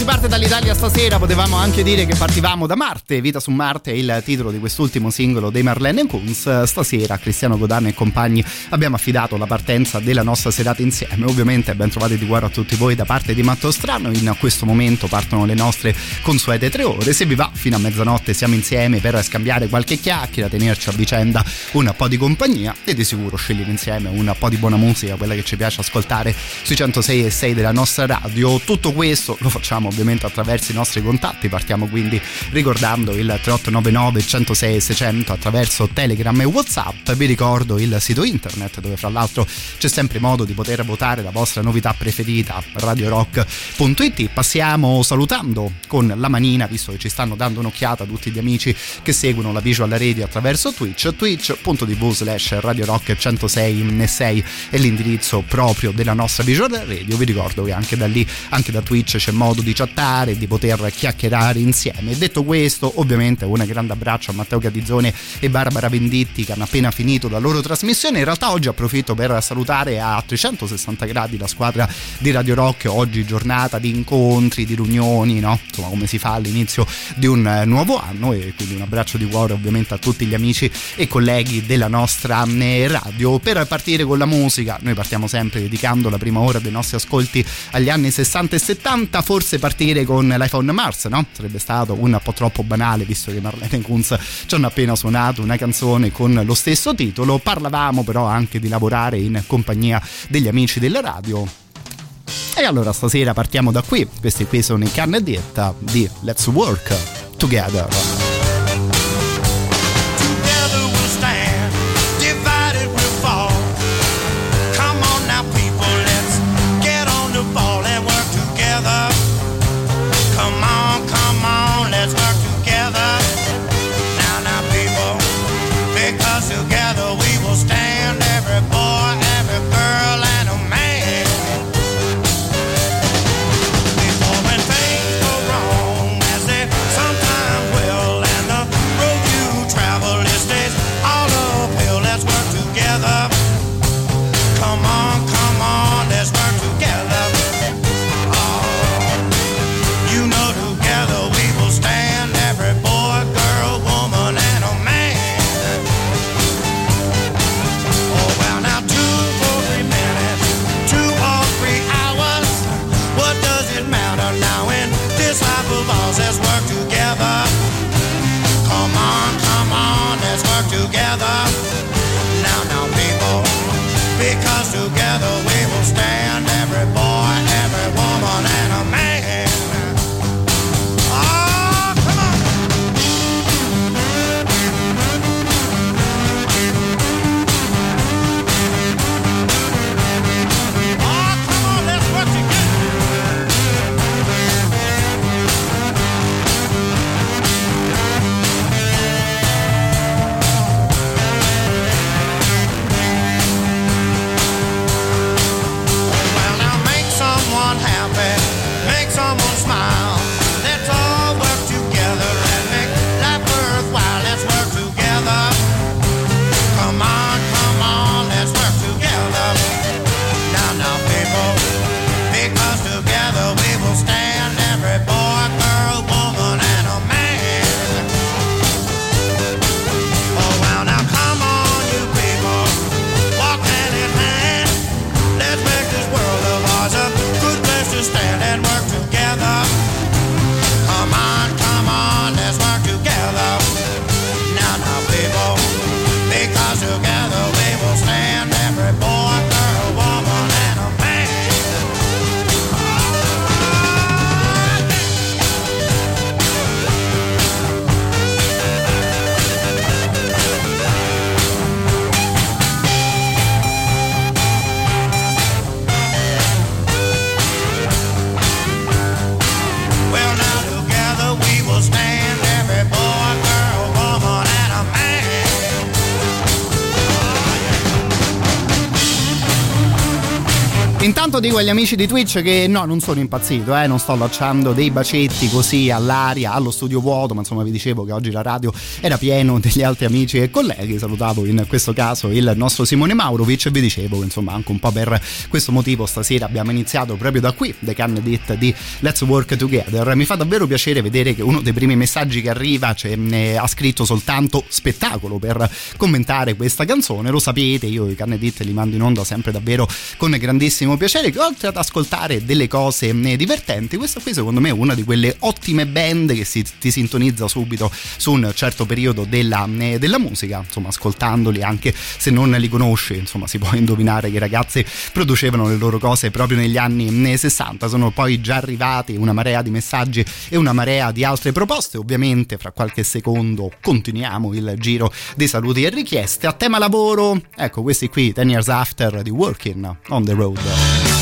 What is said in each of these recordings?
Si parte dall'Italia stasera. Potevamo anche dire che partivamo da Marte. Vita su Marte è il titolo di quest'ultimo singolo dei Marlene Kunz. Stasera, Cristiano Godano e compagni, abbiamo affidato la partenza della nostra serata insieme. Ovviamente, ben trovati di cuore a tutti voi da parte di Matto Strano. In questo momento partono le nostre consuete tre ore. Se vi va, fino a mezzanotte siamo insieme per scambiare qualche chiacchiera, tenerci a vicenda un po' di compagnia e di sicuro scegliere insieme un po' di buona musica, quella che ci piace ascoltare sui 106 e 6 della nostra radio. Tutto questo lo facciamo ovviamente attraverso i nostri contatti, partiamo quindi ricordando il 3899 106 e 600 attraverso Telegram e Whatsapp, vi ricordo il sito internet dove fra l'altro c'è sempre modo di poter votare la vostra novità preferita radiorock.it, passiamo salutando con la manina visto che ci stanno dando un'occhiata tutti gli amici che seguono la Visual Radio attraverso Twitch, twitch.tv slash radiorock 106 e 6 è l'indirizzo proprio della nostra Visual Radio, vi ricordo che anche da lì, anche da Twitch c'è modo di chattare, di poter chiacchierare insieme. Detto questo, ovviamente un grande abbraccio a Matteo Catizzone e Barbara Venditti che hanno appena finito la loro trasmissione. In realtà oggi approfitto per salutare a 360 gradi la squadra di Radio Rock, oggi giornata di incontri, di riunioni, no? Insomma, come si fa all'inizio di un nuovo anno e quindi un abbraccio di cuore ovviamente a tutti gli amici e colleghi della nostra eh, radio. Per partire con la musica, noi partiamo sempre dedicando la prima ora dei nostri ascolti agli anni 60 e 70, forse partire con Life on Mars, no? Sarebbe stato un po' troppo banale visto che Marlene Kunz ci hanno appena suonato una canzone con lo stesso titolo. Parlavamo però anche di lavorare in compagnia degli amici della radio. E allora stasera partiamo da qui. Questi qui sono i canne dietta di Let's Work. Together dico agli amici di Twitch che no, non sono impazzito, eh, non sto lanciando dei bacetti così all'aria, allo studio vuoto, ma insomma vi dicevo che oggi la radio era pieno degli altri amici e colleghi, salutavo in questo caso il nostro Simone Maurovic e vi dicevo che insomma anche un po' per questo motivo stasera abbiamo iniziato proprio da qui, The Candidate di Let's Work Together. Mi fa davvero piacere vedere che uno dei primi messaggi che arriva cioè, ha scritto soltanto spettacolo per commentare questa canzone, lo sapete, io i Candidate li mando in onda sempre davvero con grandissimo piacere che oltre ad ascoltare delle cose eh, divertenti, questa qui secondo me è una di quelle ottime band che si, ti sintonizza subito su un certo periodo della, eh, della musica, insomma ascoltandoli anche se non li conosci, insomma si può indovinare che i ragazzi producevano le loro cose proprio negli anni 60, eh, sono poi già arrivati una marea di messaggi e una marea di altre proposte, ovviamente fra qualche secondo continuiamo il giro dei saluti e richieste. A tema lavoro, ecco questi qui, 10 Years After di Working on the Road.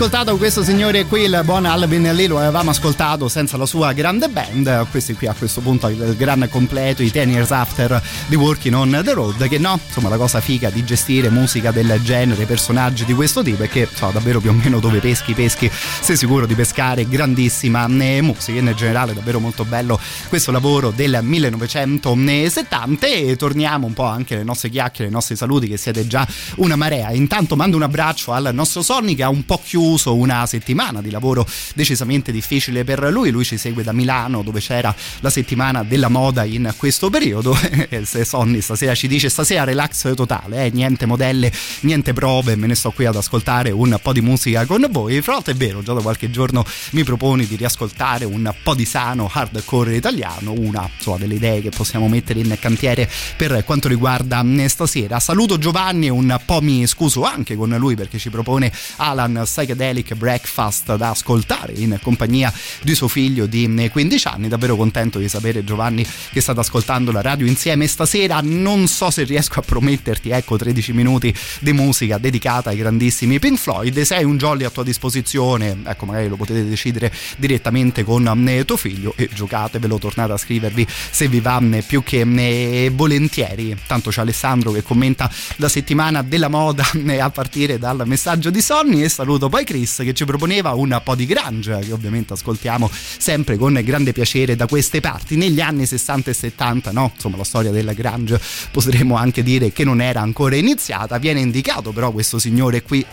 Ascoltato questo signore qui, il buon Alvin Lee, lo avevamo ascoltato senza la sua grande band. Questi qui a questo punto il gran completo, i Ten Years After di Working on the Road. Che no, insomma, la cosa figa di gestire musica del genere, personaggi di questo tipo è che so, davvero più o meno dove peschi, peschi, sei sicuro di pescare grandissima eh, musica. In generale, davvero molto bello questo lavoro del 1970. E torniamo un po' anche alle nostre chiacchiere, ai nostri saluti, che siete già una marea. Intanto mando un abbraccio al nostro Sonny che ha un po' chiuso una settimana di lavoro decisamente difficile per lui. Lui ci segue da Milano dove c'era la settimana della moda in questo periodo. Se Sonny stasera ci dice stasera relax totale, eh? niente modelle, niente prove, me ne sto qui ad ascoltare un po' di musica con voi. Fra l'altro è vero, già da qualche giorno mi proponi di riascoltare un po' di sano hardcore italiano, una insomma, delle idee che possiamo mettere in cantiere per quanto riguarda stasera. Saluto Giovanni un po' mi scuso anche con lui perché ci propone Alan Psychedelic Breakfast da ascoltare in compagnia di suo figlio di 15 anni. Davvero contento di sapere Giovanni che state ascoltando la radio insieme stasera. Non so se riesco a prometterti, ecco, 13 minuti di musica dedicata ai grandissimi Pink Floyd. Se hai un jolly a tua disposizione, ecco, magari lo potete decidere direttamente con tuo figlio e giocatevelo, tornate a scrivervi se vi va più che volentieri. Tanto c'è Alessandro che commenta la settimana della moda a partire dal messaggio di Sonny e saluto poi Chris che ci proponeva un po' di grunge che ovviamente ascoltiamo sempre con grande piacere da queste parti. Negli anni 60 e 70 no? Insomma la storia della grunge potremmo anche dire che non era ancora iniziata. Viene indicato però questo signore qui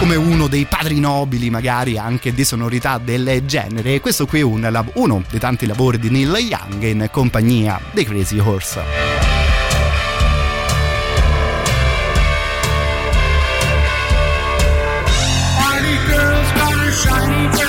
come uno dei padri nobili magari anche di sonorità del genere. E questo qui è un, uno dei tanti lavori di Neil Young in compagnia dei Crazy Horse shiny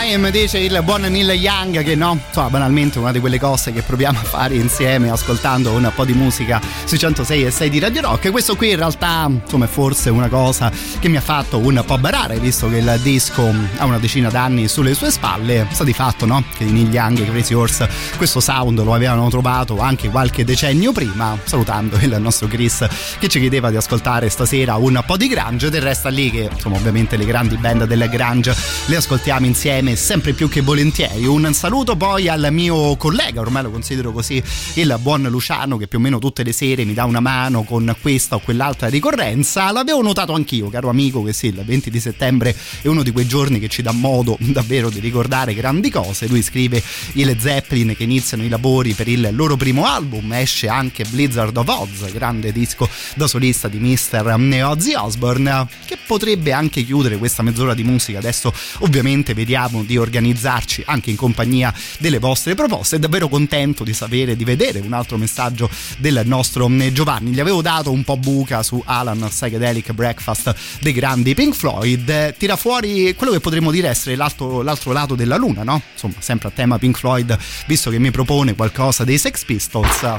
Time dice il buon Neil Young che no, insomma banalmente una di quelle cose che proviamo a fare insieme ascoltando un po' di musica sui 106 e 6 di Radio Rock. Questo qui in realtà insomma è forse una cosa che mi ha fatto un po' barare visto che il disco ha una decina d'anni sulle sue spalle. Sta di fatto no? che Neil Young e Crazy Horse questo sound lo avevano trovato anche qualche decennio prima salutando il nostro Chris che ci chiedeva di ascoltare stasera un po' di grunge. Del resto lì che insomma ovviamente le grandi band della grunge le ascoltiamo insieme insieme sempre più che volentieri. Un saluto poi al mio collega, ormai lo considero così, il buon Luciano che più o meno tutte le sere mi dà una mano con questa o quell'altra ricorrenza. L'avevo notato anch'io, caro amico, che sì, il 20 di settembre è uno di quei giorni che ci dà modo davvero di ricordare grandi cose. Lui scrive i Led Zeppelin che iniziano i lavori per il loro primo album, esce anche Blizzard of Oz, grande disco da solista di Mr. Ozzy Osbourne, che potrebbe anche chiudere questa mezz'ora di musica. Adesso ovviamente vediamo di organizzarci anche in compagnia delle vostre proposte. È davvero contento di sapere, di vedere un altro messaggio del nostro Giovanni. Gli avevo dato un po' buca su Alan Psychedelic Breakfast dei grandi Pink Floyd. Tira fuori quello che potremmo dire essere l'altro, l'altro lato della luna, no? Insomma, sempre a tema Pink Floyd, visto che mi propone qualcosa dei Sex Pistols.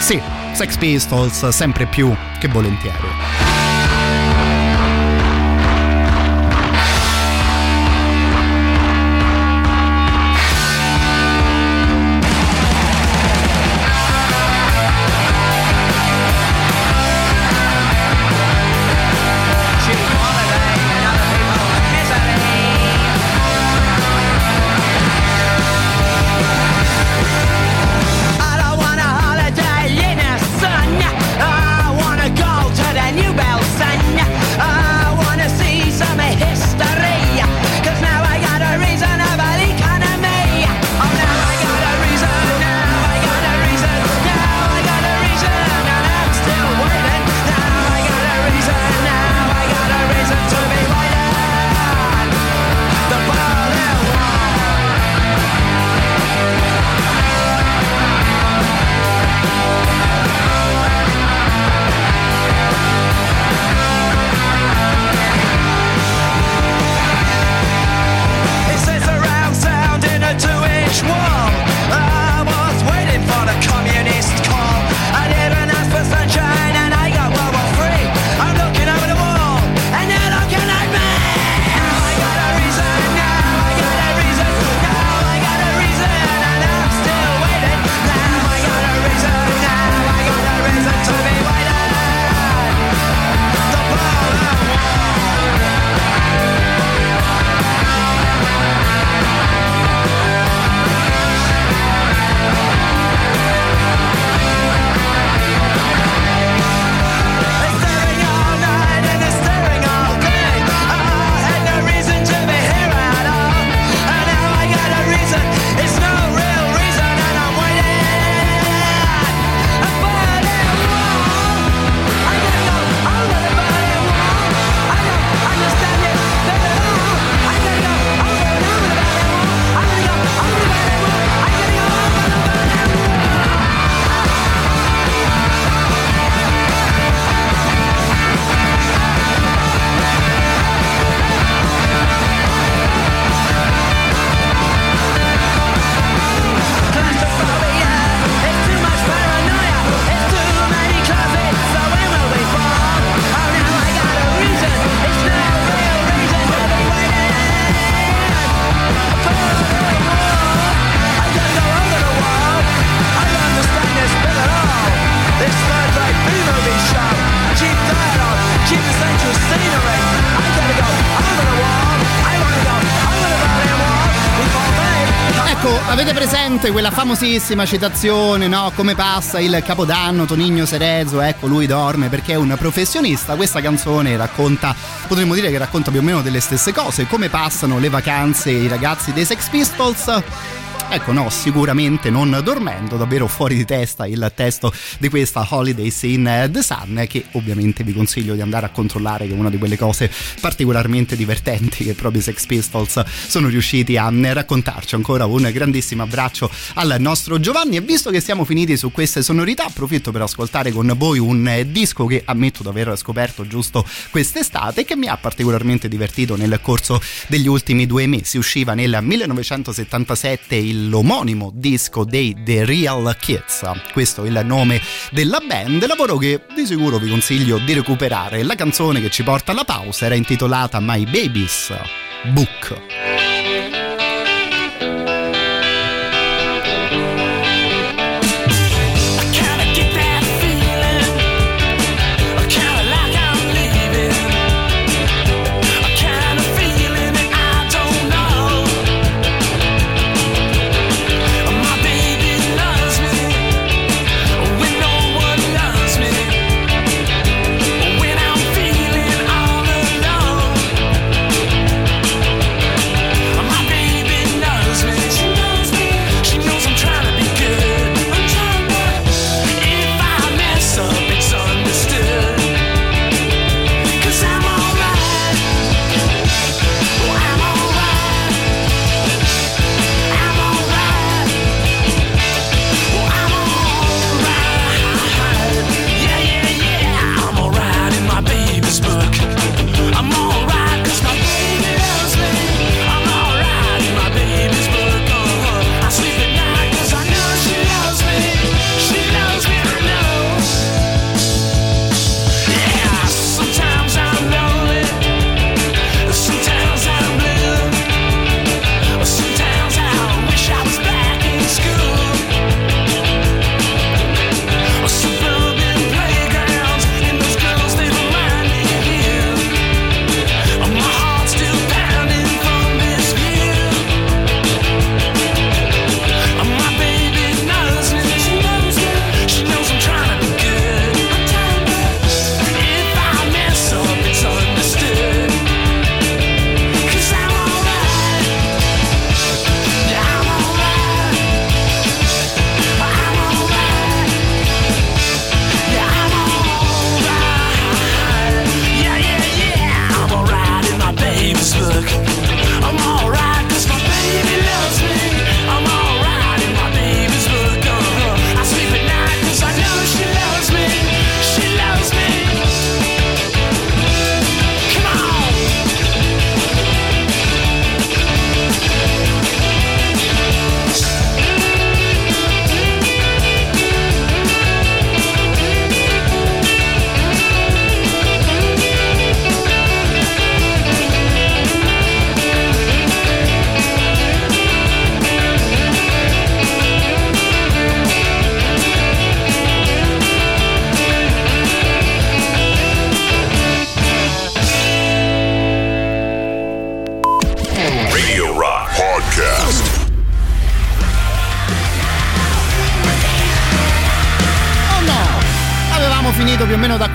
Sì, Sex Pistols sempre più che volentieri. Presente quella famosissima citazione, no? Come passa il capodanno, Tonigno Serezo, ecco lui dorme perché è un professionista. Questa canzone racconta, potremmo dire che racconta più o meno delle stesse cose, come passano le vacanze i ragazzi dei Sex Pistols Ecco, no, sicuramente non dormendo, davvero fuori di testa il testo di questa Holidays in the Sun, che ovviamente vi consiglio di andare a controllare, che è una di quelle cose particolarmente divertenti che proprio i Sex Pistols sono riusciti a raccontarci. Ancora un grandissimo abbraccio al nostro Giovanni e visto che siamo finiti su queste sonorità, approfitto per ascoltare con voi un disco che ammetto di aver scoperto giusto quest'estate che mi ha particolarmente divertito nel corso degli ultimi due mesi. Usciva nel 1977 il l'omonimo disco dei The Real Kids. Questo è il nome della band, lavoro che di sicuro vi consiglio di recuperare. La canzone che ci porta alla pausa era intitolata My Babies Book.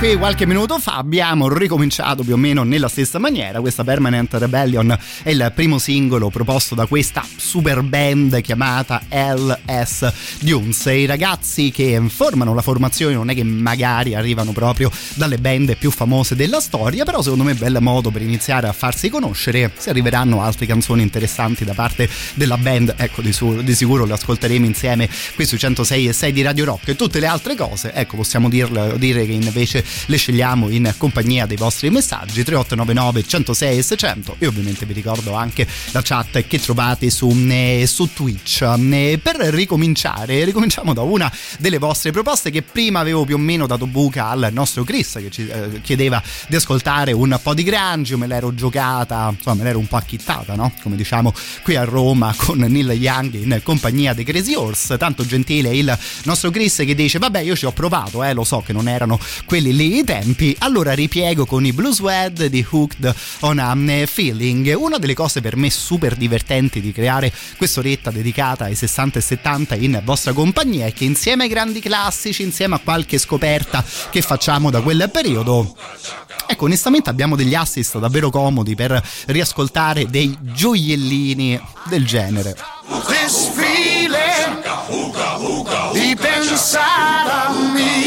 Qui qualche minuto fa, abbiamo ricominciato più o meno nella stessa maniera. Questa Permanent Rebellion è il primo singolo proposto da questa super band chiamata LS Dunes. I ragazzi che formano la formazione non è che magari arrivano proprio dalle band più famose della storia, però secondo me è bel modo per iniziare a farsi conoscere. Se arriveranno altre canzoni interessanti da parte della band, ecco di, su- di sicuro le ascolteremo insieme qui su 106 e 6 di Radio Rock e tutte le altre cose, ecco possiamo dirlo, dire che invece le scegliamo in compagnia dei vostri messaggi 3899 106 e 600 e ovviamente vi ricordo anche la chat che trovate su, eh, su Twitch. Eh, per ricominciare, ricominciamo da una delle vostre proposte che prima avevo più o meno dato buca al nostro Chris che ci eh, chiedeva di ascoltare un po' di grunge, me l'ero giocata, insomma me l'ero un po' acchittata, no? Come diciamo qui a Roma con Neil Young in compagnia dei Crazy Horse, tanto gentile il nostro Chris che dice vabbè io ci ho provato, eh, lo so che non erano quelli lì i tempi, allora ripiego con i Blues Wed di Hooked on a Feeling. Una delle cose per me super divertenti di creare quest'oretta dedicata ai 60 e 70 in vostra compagnia è che insieme ai grandi classici, insieme a qualche scoperta che facciamo da quel periodo, ecco onestamente abbiamo degli assist davvero comodi per riascoltare dei gioiellini del genere. This feeling deep inside of me.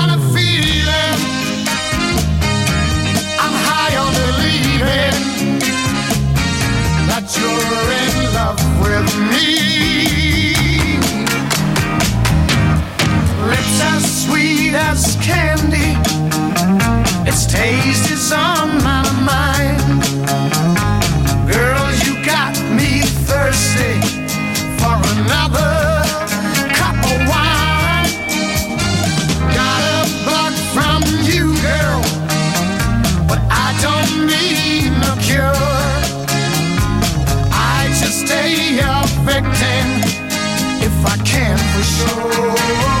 sweet as candy, its taste is on my mind. Girl, you got me thirsty for another cup of wine. Got a bug from you, girl but I don't need no cure. I just stay a victim if I can for sure.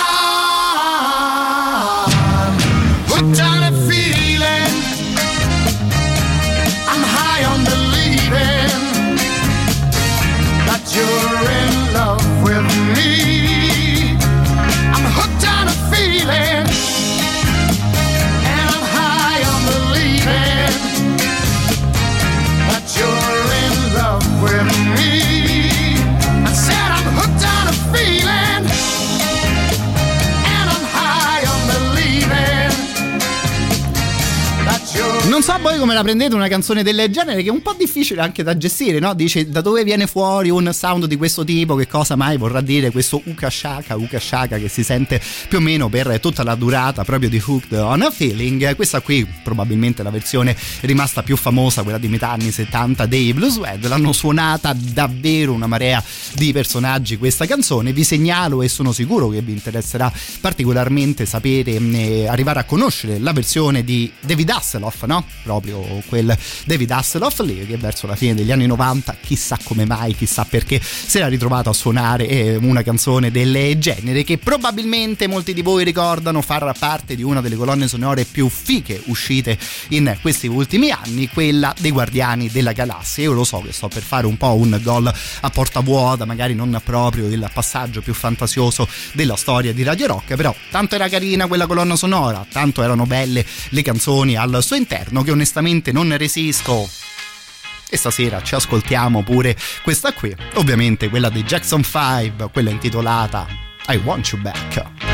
Non so voi come la prendete una canzone del genere che è un po' difficile anche da gestire, no? Dice da dove viene fuori un sound di questo tipo, che cosa mai vorrà dire questo Uka Shaka, Uka Shaka che si sente più o meno per tutta la durata proprio di Hooked on a Feeling. Questa qui probabilmente la versione rimasta più famosa, quella di metà anni 70 dei Blues Wed, l'hanno suonata davvero una marea di personaggi questa canzone. Vi segnalo e sono sicuro che vi interesserà particolarmente sapere, eh, arrivare a conoscere la versione di David Hasselhoff, no? Proprio quel David Hasselhoff lì che verso la fine degli anni 90, chissà come mai, chissà perché, si era ritrovato a suonare eh, una canzone del genere che probabilmente molti di voi ricordano far parte di una delle colonne sonore più fiche uscite in questi ultimi anni, quella dei Guardiani della Galassia. Io lo so che sto per fare un po' un gol a porta vuota, magari non proprio il passaggio più fantasioso della storia di Radio Rock, però tanto era carina quella colonna sonora, tanto erano belle le canzoni al suo interno che onestamente non resisto e stasera ci ascoltiamo pure questa qui, ovviamente quella dei Jackson 5, quella intitolata I Want You Back.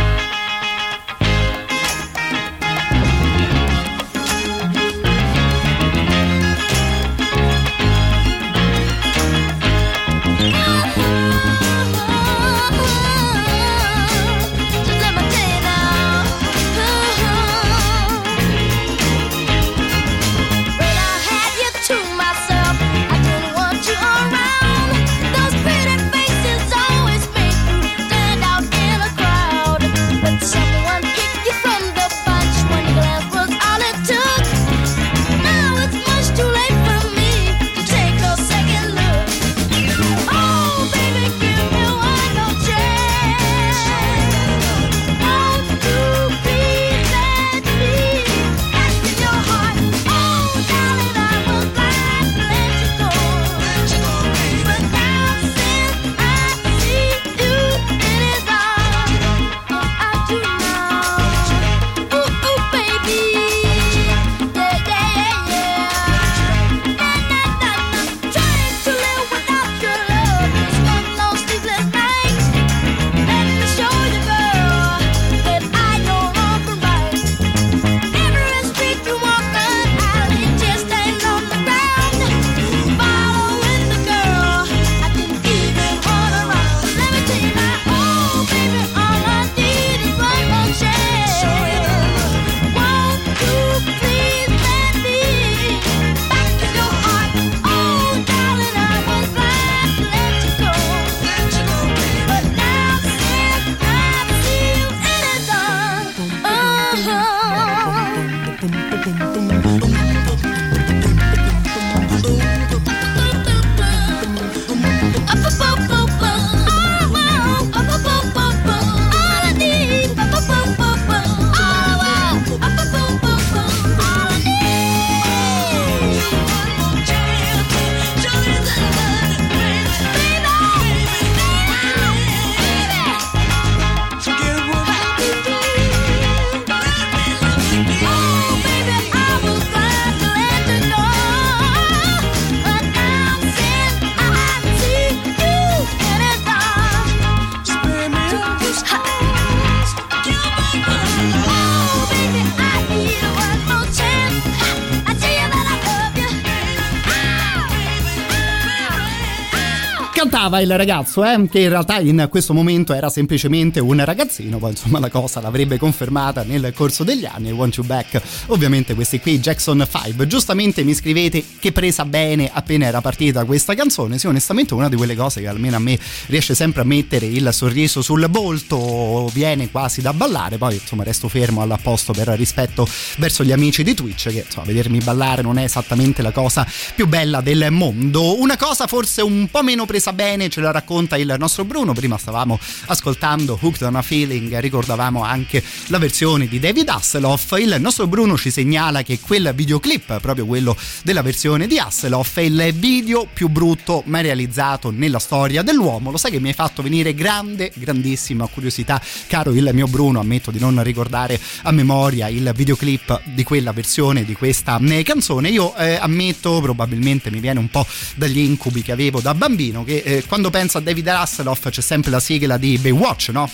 Cantava il ragazzo, eh, che in realtà in questo momento era semplicemente un ragazzino, poi insomma la cosa l'avrebbe confermata nel corso degli anni, Want You Back, ovviamente questi qui Jackson 5. Giustamente mi scrivete che presa bene appena era partita questa canzone, sì onestamente una di quelle cose che almeno a me riesce sempre a mettere il sorriso sul volto, viene quasi da ballare, poi insomma resto fermo all'apposto per rispetto verso gli amici di Twitch che insomma vedermi ballare non è esattamente la cosa più bella del mondo. Una cosa forse un po' meno presa bene bene, ce la racconta il nostro Bruno. Prima stavamo ascoltando Hooked on a Feeling, ricordavamo anche la versione di David Hasselhoff. Il nostro Bruno ci segnala che quel videoclip, proprio quello della versione di Hasselhoff, è il video più brutto mai realizzato nella storia dell'uomo. Lo sai che mi hai fatto venire grande, grandissima curiosità, caro il mio Bruno. Ammetto di non ricordare a memoria il videoclip di quella versione di questa eh, canzone. Io eh, ammetto, probabilmente mi viene un po' dagli incubi che avevo da bambino, che eh, quando penso a David Hasselhoff c'è sempre la sigla di Baywatch, no?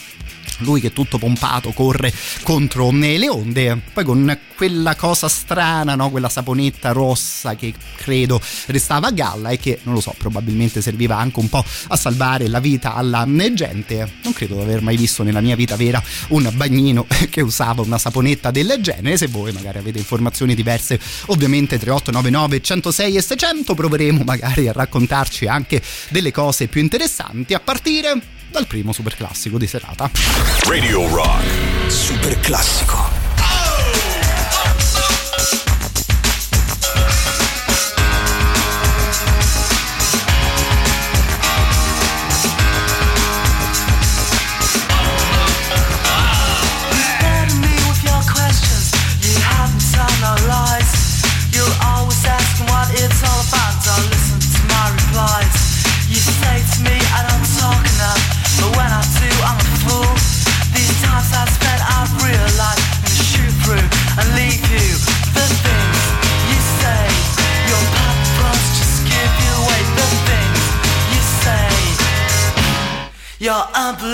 Lui che tutto pompato corre contro le onde poi con quella cosa strana no? quella saponetta rossa che credo restava a galla e che non lo so probabilmente serviva anche un po' a salvare la vita alla gente non credo di aver mai visto nella mia vita vera un bagnino che usava una saponetta del genere. Se voi magari avete informazioni diverse ovviamente 3899 106 e 600 proveremo magari a raccontarci anche delle cose più interessanti. A partire dal primo super classico di serata. Radio Rock. Super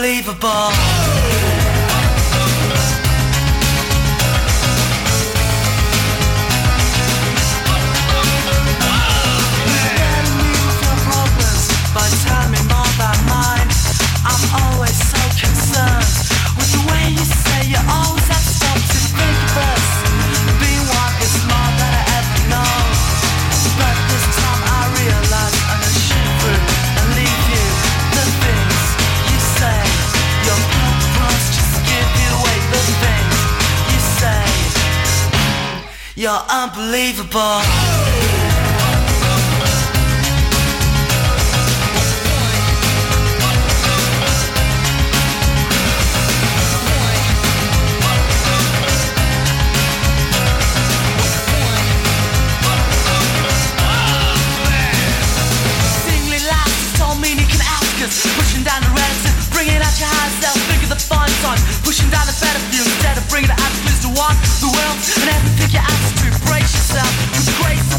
unbelievable. Ask us. Pushing down the and bringing out your high self. Figure the fun on. Pushing down the better view instead of bringing the absolutes one. The world and every pick your attitude. Brace yourself with grace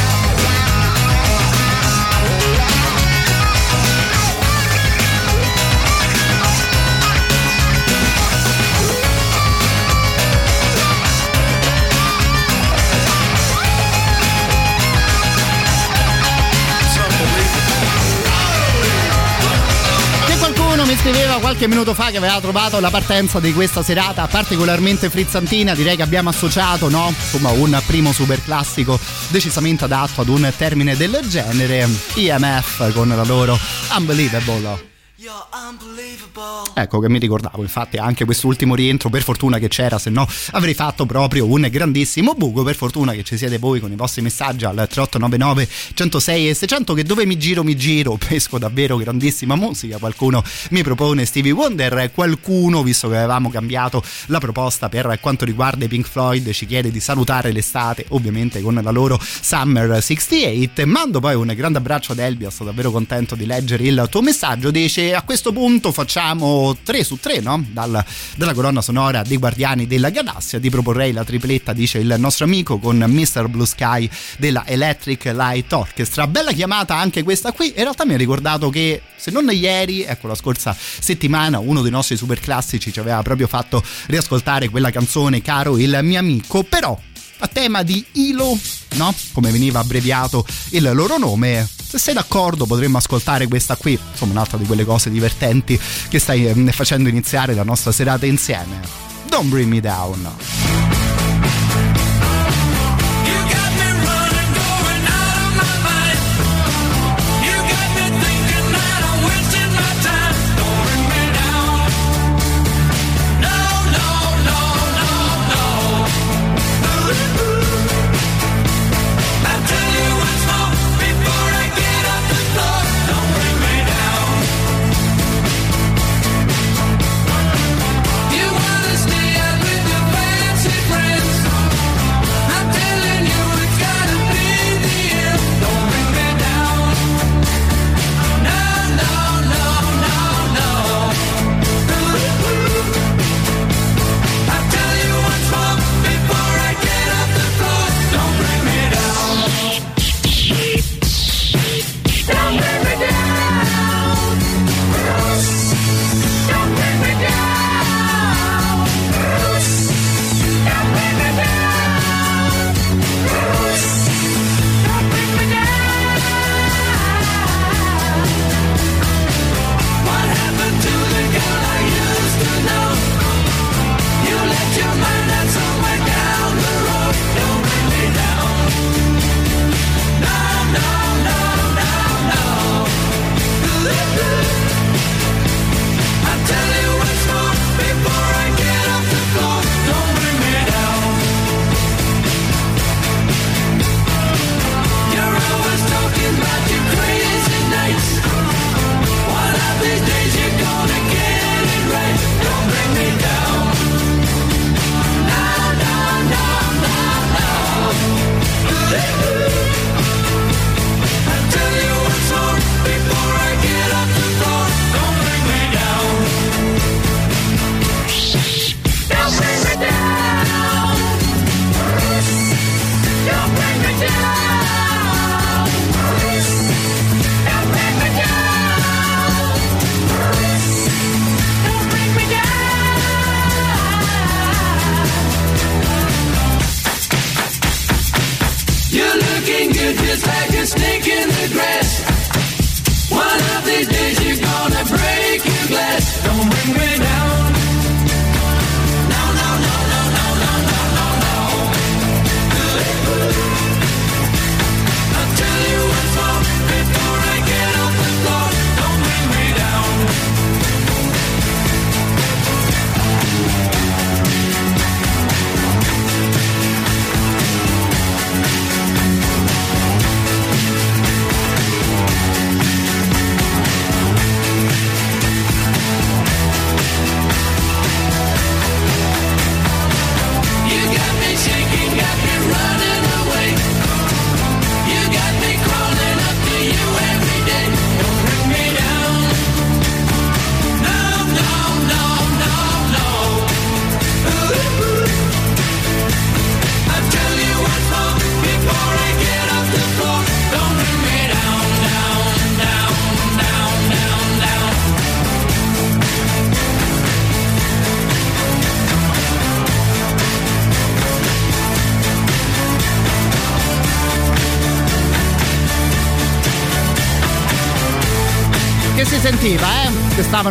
Qualcuno mi scriveva qualche minuto fa che aveva trovato la partenza di questa serata particolarmente frizzantina, direi che abbiamo associato, no? Insomma, un primo super classico decisamente adatto ad un termine del genere, IMF con la loro Unbelievable. Ecco che mi ricordavo, infatti anche quest'ultimo rientro, per fortuna che c'era, se no avrei fatto proprio un grandissimo buco, per fortuna che ci siete voi con i vostri messaggi al 3899 106 e 600 che dove mi giro mi giro, pesco davvero grandissima musica, qualcuno mi propone Stevie Wonder, qualcuno, visto che avevamo cambiato la proposta per quanto riguarda i Pink Floyd, ci chiede di salutare l'estate, ovviamente con la loro Summer 68, mando poi un grande abbraccio ad Elbia, sto davvero contento di leggere il tuo messaggio, dice a questo punto facciamo 3 su 3 no? Dal, dalla colonna sonora dei Guardiani della Galassia ti proporrei la tripletta dice il nostro amico con Mr. Blue Sky della Electric Light Orchestra bella chiamata anche questa qui in realtà mi ha ricordato che se non ieri ecco la scorsa settimana uno dei nostri super classici ci aveva proprio fatto riascoltare quella canzone caro il mio amico però a tema di Ilo, no? Come veniva abbreviato il loro nome. Se sei d'accordo potremmo ascoltare questa qui, insomma un'altra di quelle cose divertenti che stai eh, facendo iniziare la nostra serata insieme. Don't bring me down.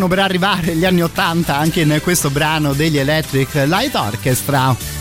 Stavano per arrivare gli anni Ottanta anche in questo brano degli Electric Light Orchestra.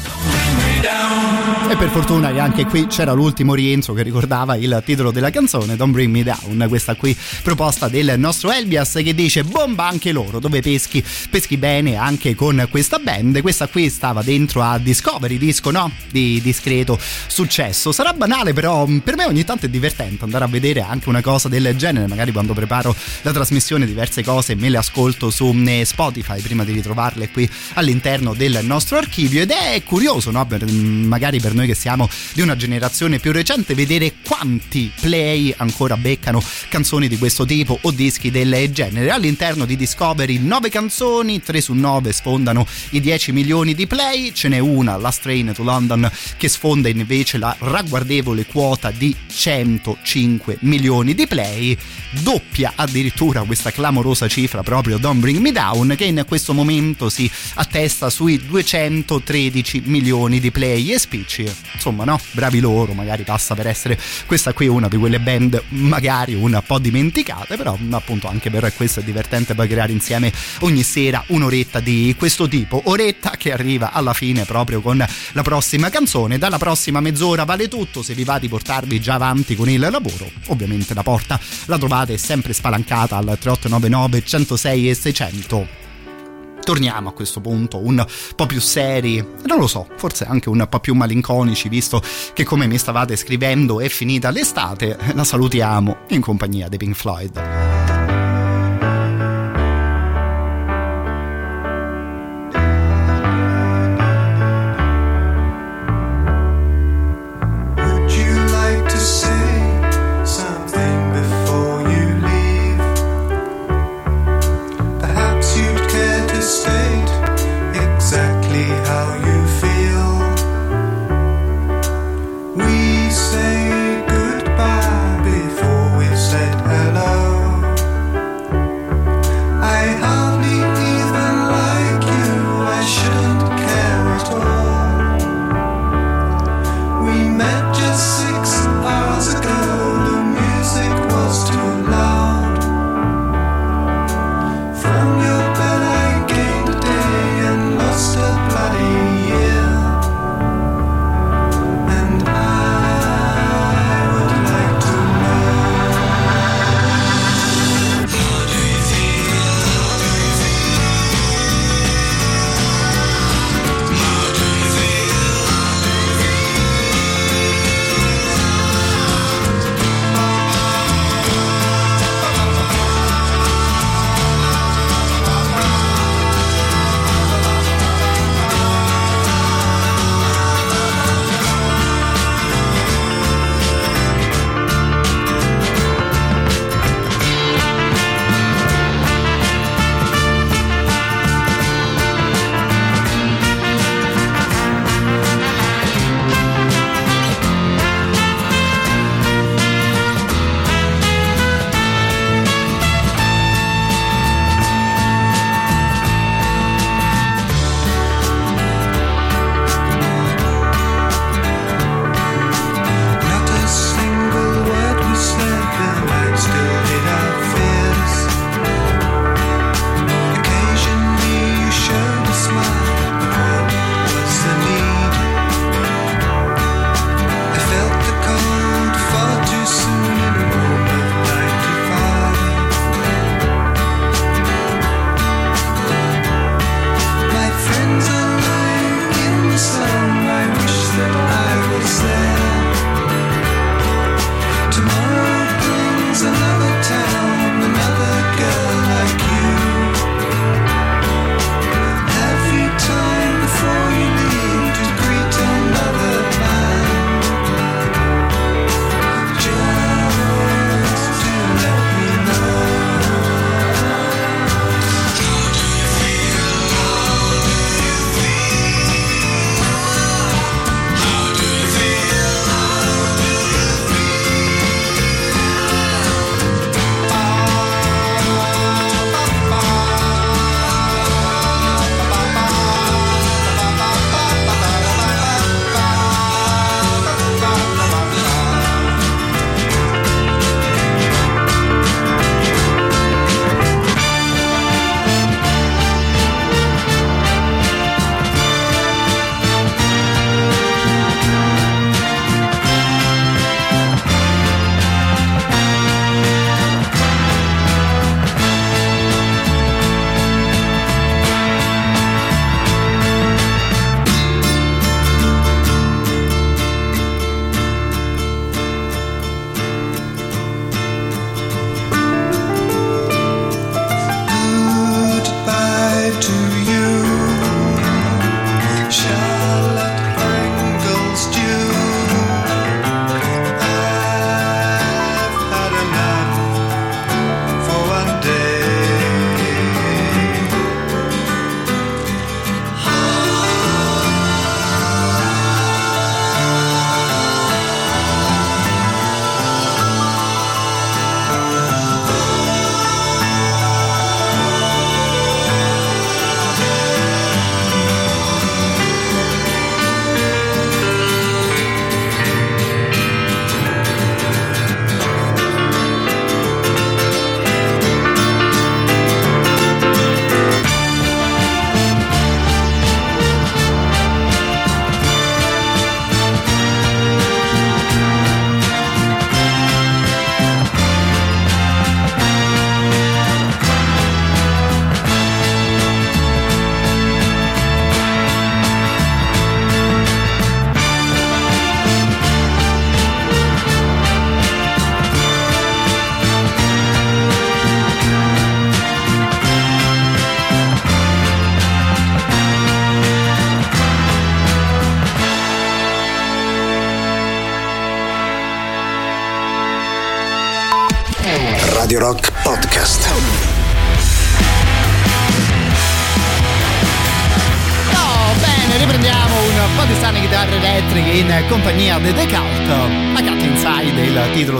E per fortuna che anche qui c'era l'ultimo rientro che ricordava il titolo della canzone Don't Bring Me Down, questa qui proposta del nostro Elbias che dice bomba anche loro, dove peschi, peschi bene anche con questa band, questa qui stava dentro a Discovery, disco no? Di discreto successo. Sarà banale però per me ogni tanto è divertente andare a vedere anche una cosa del genere, magari quando preparo la trasmissione diverse cose me le ascolto su eh, Spotify prima di ritrovarle qui all'interno del nostro archivio ed è curioso, no? Per- magari per noi che siamo di una generazione più recente vedere quanti play ancora beccano canzoni di questo tipo o dischi del genere. All'interno di Discovery 9 canzoni, 3 su 9 sfondano i 10 milioni di play, ce n'è una, Last Train to London, che sfonda invece la ragguardevole quota di 105 milioni di play, doppia addirittura questa clamorosa cifra proprio Don't Bring Me Down che in questo momento si attesta sui 213 milioni di play. E spicci. Insomma, no? Bravi loro, magari passa per essere questa qui una di quelle band magari un po' dimenticate, però appunto anche per questo è divertente creare insieme ogni sera un'oretta di questo tipo, oretta che arriva alla fine proprio con la prossima canzone. Dalla prossima mezz'ora vale tutto, se vi va di portarvi già avanti con il lavoro, ovviamente la porta la trovate sempre spalancata al 3899 106 e 600 torniamo a questo punto un po' più seri, non lo so, forse anche un po' più malinconici, visto che come mi stavate scrivendo è finita l'estate, la salutiamo in compagnia dei Pink Floyd.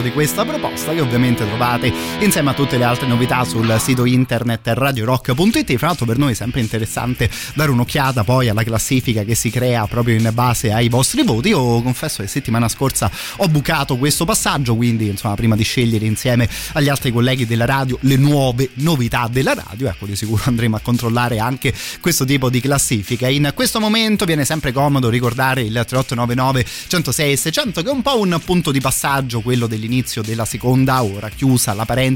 Di questa proposta che ovviamente trovate insieme a tutte le altre novità sul sito internet radiorock.it. Fra l'altro per noi è sempre interessante dare un'occhiata poi alla classifica che si crea proprio in base ai vostri voti. Io confesso che settimana scorsa ho bucato questo passaggio, quindi insomma prima di scegliere insieme agli altri colleghi della radio le nuove novità della radio, ecco di sicuro andremo a controllare anche questo tipo di classifica. In questo momento viene sempre comodo ricordare il 3899 106 e 600 che è un po' un punto di passaggio quello dell'inizio della seconda ora, chiusa la parentesi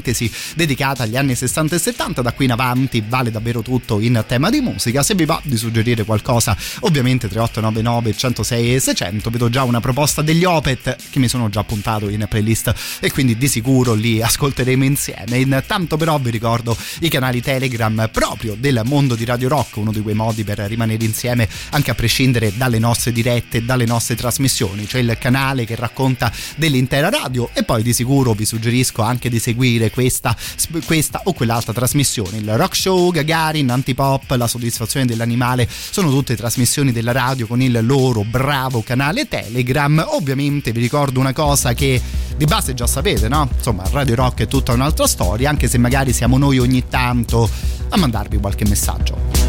dedicata agli anni 60 e 70, da qui in avanti vale davvero tutto in tema di musica. Se vi va di suggerire qualcosa, ovviamente 3899 106 e 600, vedo già una proposta degli Opet che mi sono già puntato in playlist e quindi di sicuro li ascolteremo insieme. Intanto però vi ricordo i canali Telegram proprio del mondo di Radio Rock, uno di quei modi per rimanere insieme anche a prescindere dalle nostre dirette, dalle nostre trasmissioni. C'è il canale che racconta dell'intera radio e poi di sicuro vi suggerisco anche di seguire questa, questa o quell'altra trasmissione. Il Rock Show, Gagarin, Antipop, La soddisfazione dell'animale sono tutte trasmissioni della radio con il loro bravo canale Telegram. Ovviamente vi ricordo una cosa che di base già sapete, no? Insomma, Radio Rock è tutta un'altra storia, anche se magari siamo noi ogni tanto a mandarvi qualche messaggio.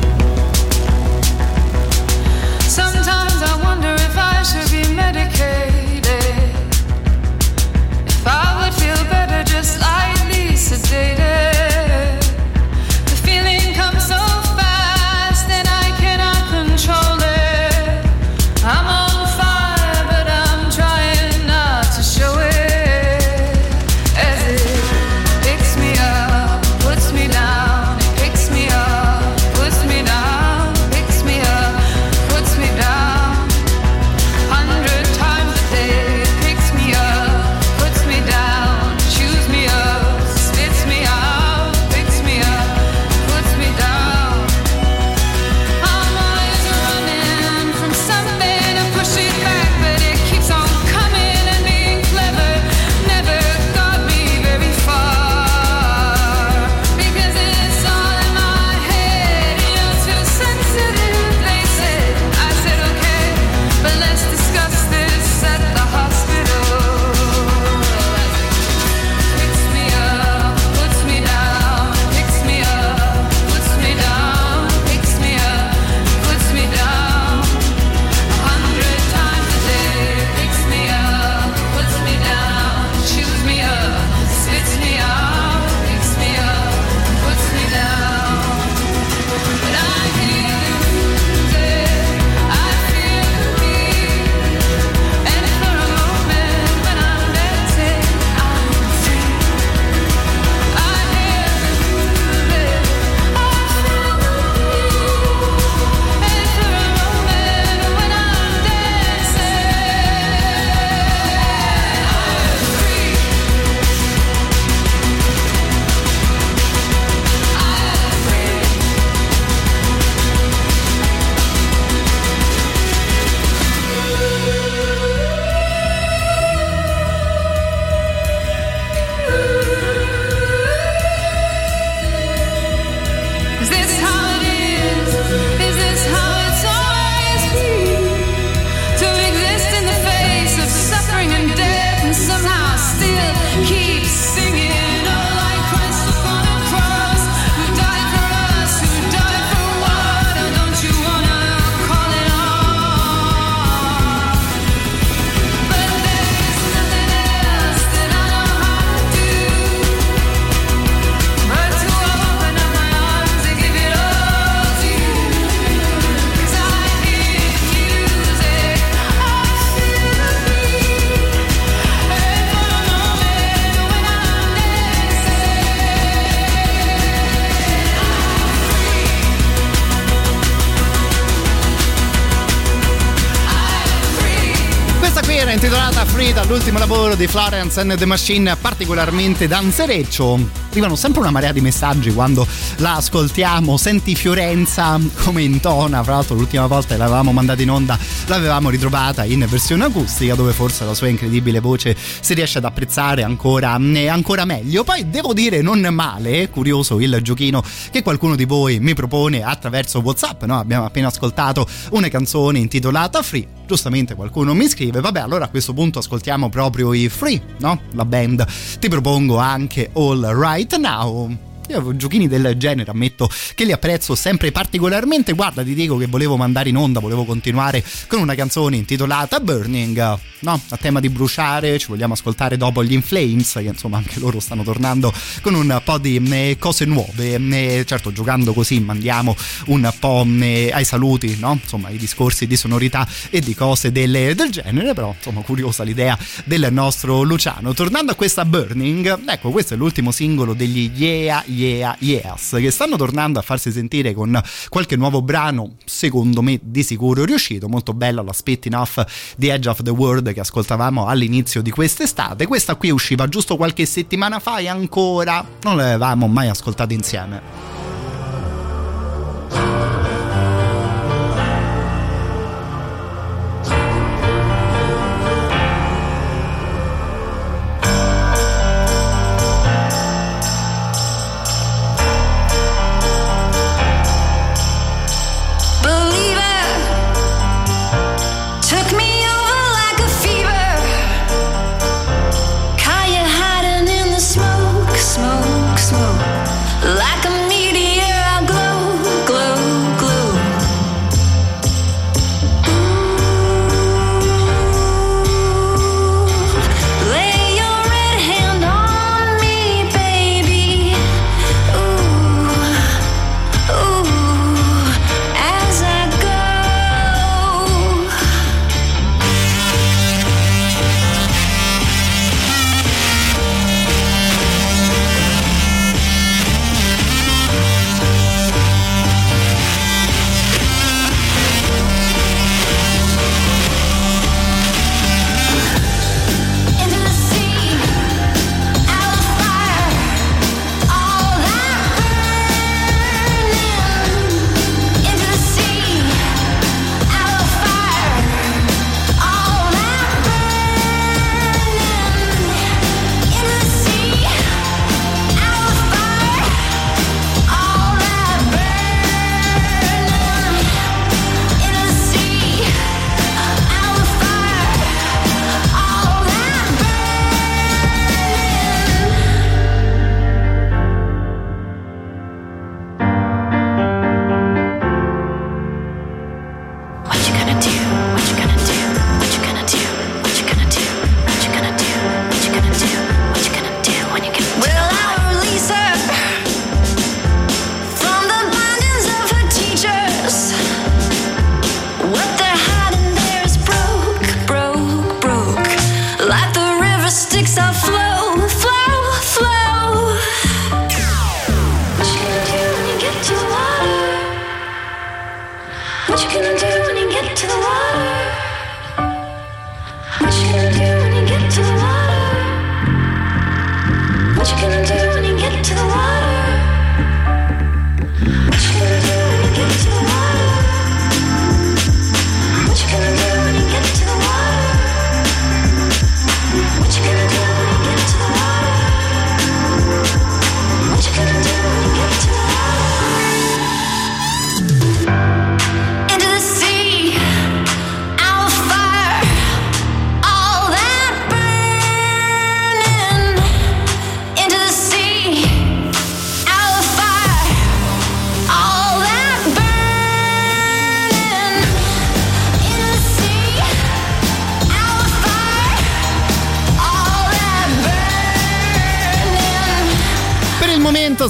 Lavoro di Florence and the Machine, particolarmente danzereccio. arrivano sempre una marea di messaggi quando la ascoltiamo. Senti Fiorenza come intona, fra l'altro l'ultima volta che l'avevamo mandata in onda l'avevamo ritrovata in versione acustica dove forse la sua incredibile voce si riesce ad apprezzare ancora, ancora meglio. Poi devo dire non male, curioso il giochino che qualcuno di voi mi propone attraverso Whatsapp, no? abbiamo appena ascoltato una canzone intitolata Free giustamente qualcuno mi scrive vabbè allora a questo punto ascoltiamo proprio i Free no? la band ti propongo anche All Right Now io giochini del genere ammetto che li apprezzo sempre particolarmente. Guarda, ti dico che volevo mandare in onda, volevo continuare con una canzone intitolata Burning, no? A tema di bruciare, ci vogliamo ascoltare dopo gli Inflames, che insomma anche loro stanno tornando con un po' di eh, cose nuove. Eh, certo, giocando così mandiamo un po' eh, ai saluti, no? Insomma, i discorsi di sonorità e di cose del, del genere, però insomma curiosa l'idea del nostro Luciano. Tornando a questa Burning, ecco, questo è l'ultimo singolo degli Yeah Yeah Yes che stanno tornando a farsi sentire con qualche nuovo brano secondo me di sicuro riuscito. Molto bella la Spitting Off The Edge of the World che ascoltavamo all'inizio di quest'estate. Questa qui usciva giusto qualche settimana fa e ancora non l'avevamo mai ascoltata insieme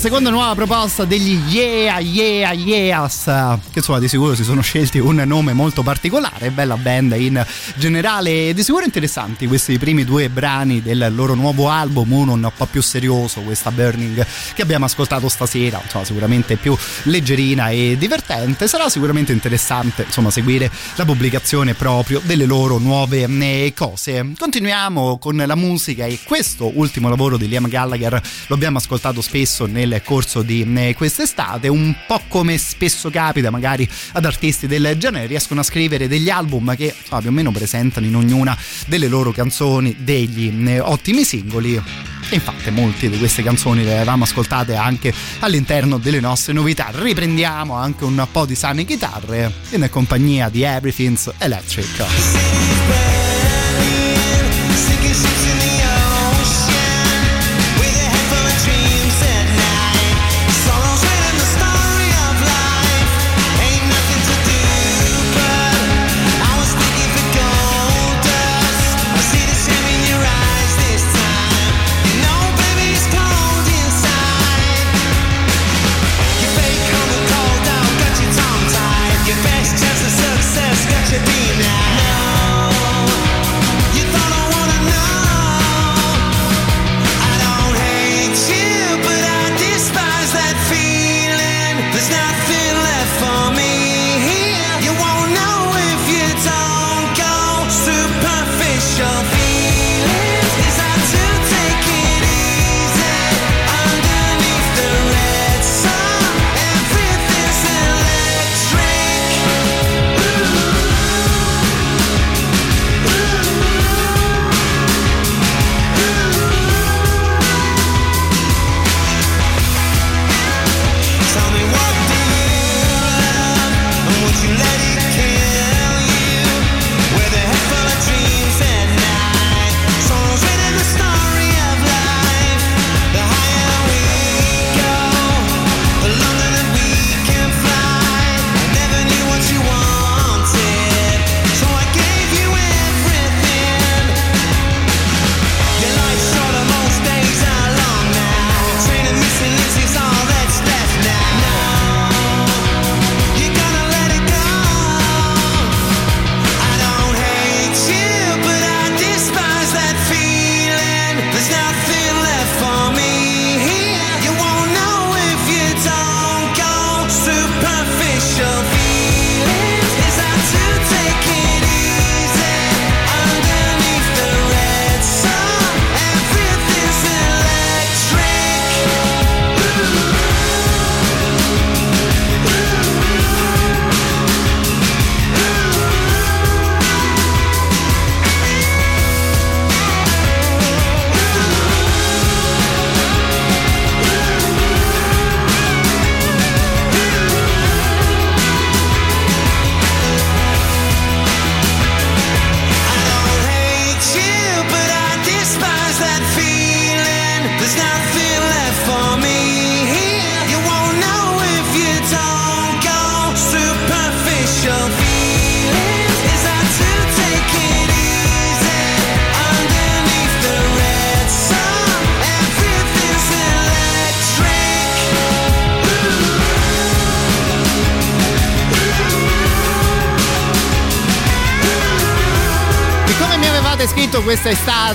seconda nuova proposta degli Yeah Yeah Yeahs, che insomma di sicuro si sono scelti un nome molto particolare, bella band in generale, di sicuro interessanti questi primi due brani del loro nuovo album, uno un po' più serioso, questa Burning che abbiamo ascoltato stasera, insomma sicuramente più leggerina e divertente, sarà sicuramente interessante insomma seguire la pubblicazione proprio delle loro nuove eh, cose. Continuiamo con la musica e questo ultimo lavoro di Liam Gallagher lo abbiamo ascoltato spesso nel corso di eh, quest'estate, un po' come spesso capita magari ad artisti del genere, riescono a scrivere degli album che insomma, più o meno presentano in ognuna delle loro canzoni degli eh, ottimi singoli. Infatti molte di queste canzoni le avevamo ascoltate anche all'interno delle nostre novità. Riprendiamo anche un po' di sane chitarre in compagnia di Everything's Electric.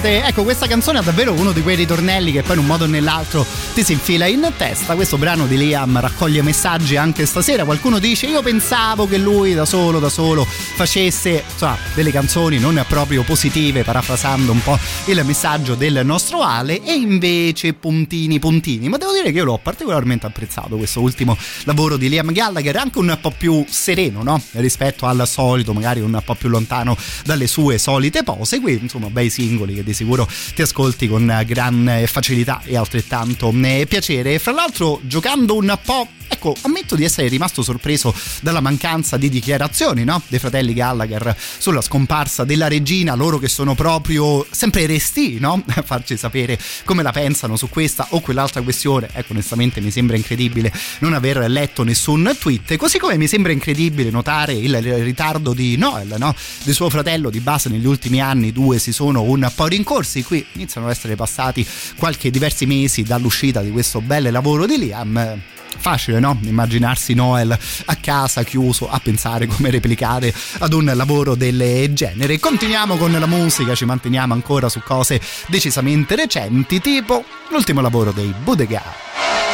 Estate, ecco questa canzone ha davvero uno di quei ritornelli che poi in un modo o nell'altro ti si infila in testa. Questo brano di Liam raccoglie messaggi anche stasera. Qualcuno dice io pensavo che lui da solo, da solo facesse insomma, delle canzoni non proprio positive, parafrasando un po' il messaggio del nostro Ale e invece puntini puntini. Ma devo dire che io l'ho particolarmente apprezzato questo ultimo lavoro di Liam Gallagher, anche un po' più sereno no? rispetto al solito, magari un po' più lontano dalle sue solite pose. Qui insomma bei singoli che di sicuro ti ascolti con gran facilità e altrettanto eh, piacere. Fra l'altro giocando un po' ecco, ammetto di essere rimasto sorpreso dalla mancanza di dichiarazioni no? dei fratelli Gallagher sulla scomparsa della regina, loro che sono proprio sempre resti no? a farci sapere come la pensano su questa o quell'altra questione. Ecco, onestamente mi sembra incredibile non aver letto nessun tweet, così come mi sembra incredibile notare il ritardo di Noel, no? di suo fratello di base negli ultimi anni, due si sono un po' rincorsi, qui iniziano ad essere passati qualche diversi mesi dall'uscita di questo bel lavoro di Liam facile no? immaginarsi Noel a casa chiuso a pensare come replicare ad un lavoro del genere continuiamo con la musica ci manteniamo ancora su cose decisamente recenti tipo l'ultimo lavoro dei Bodega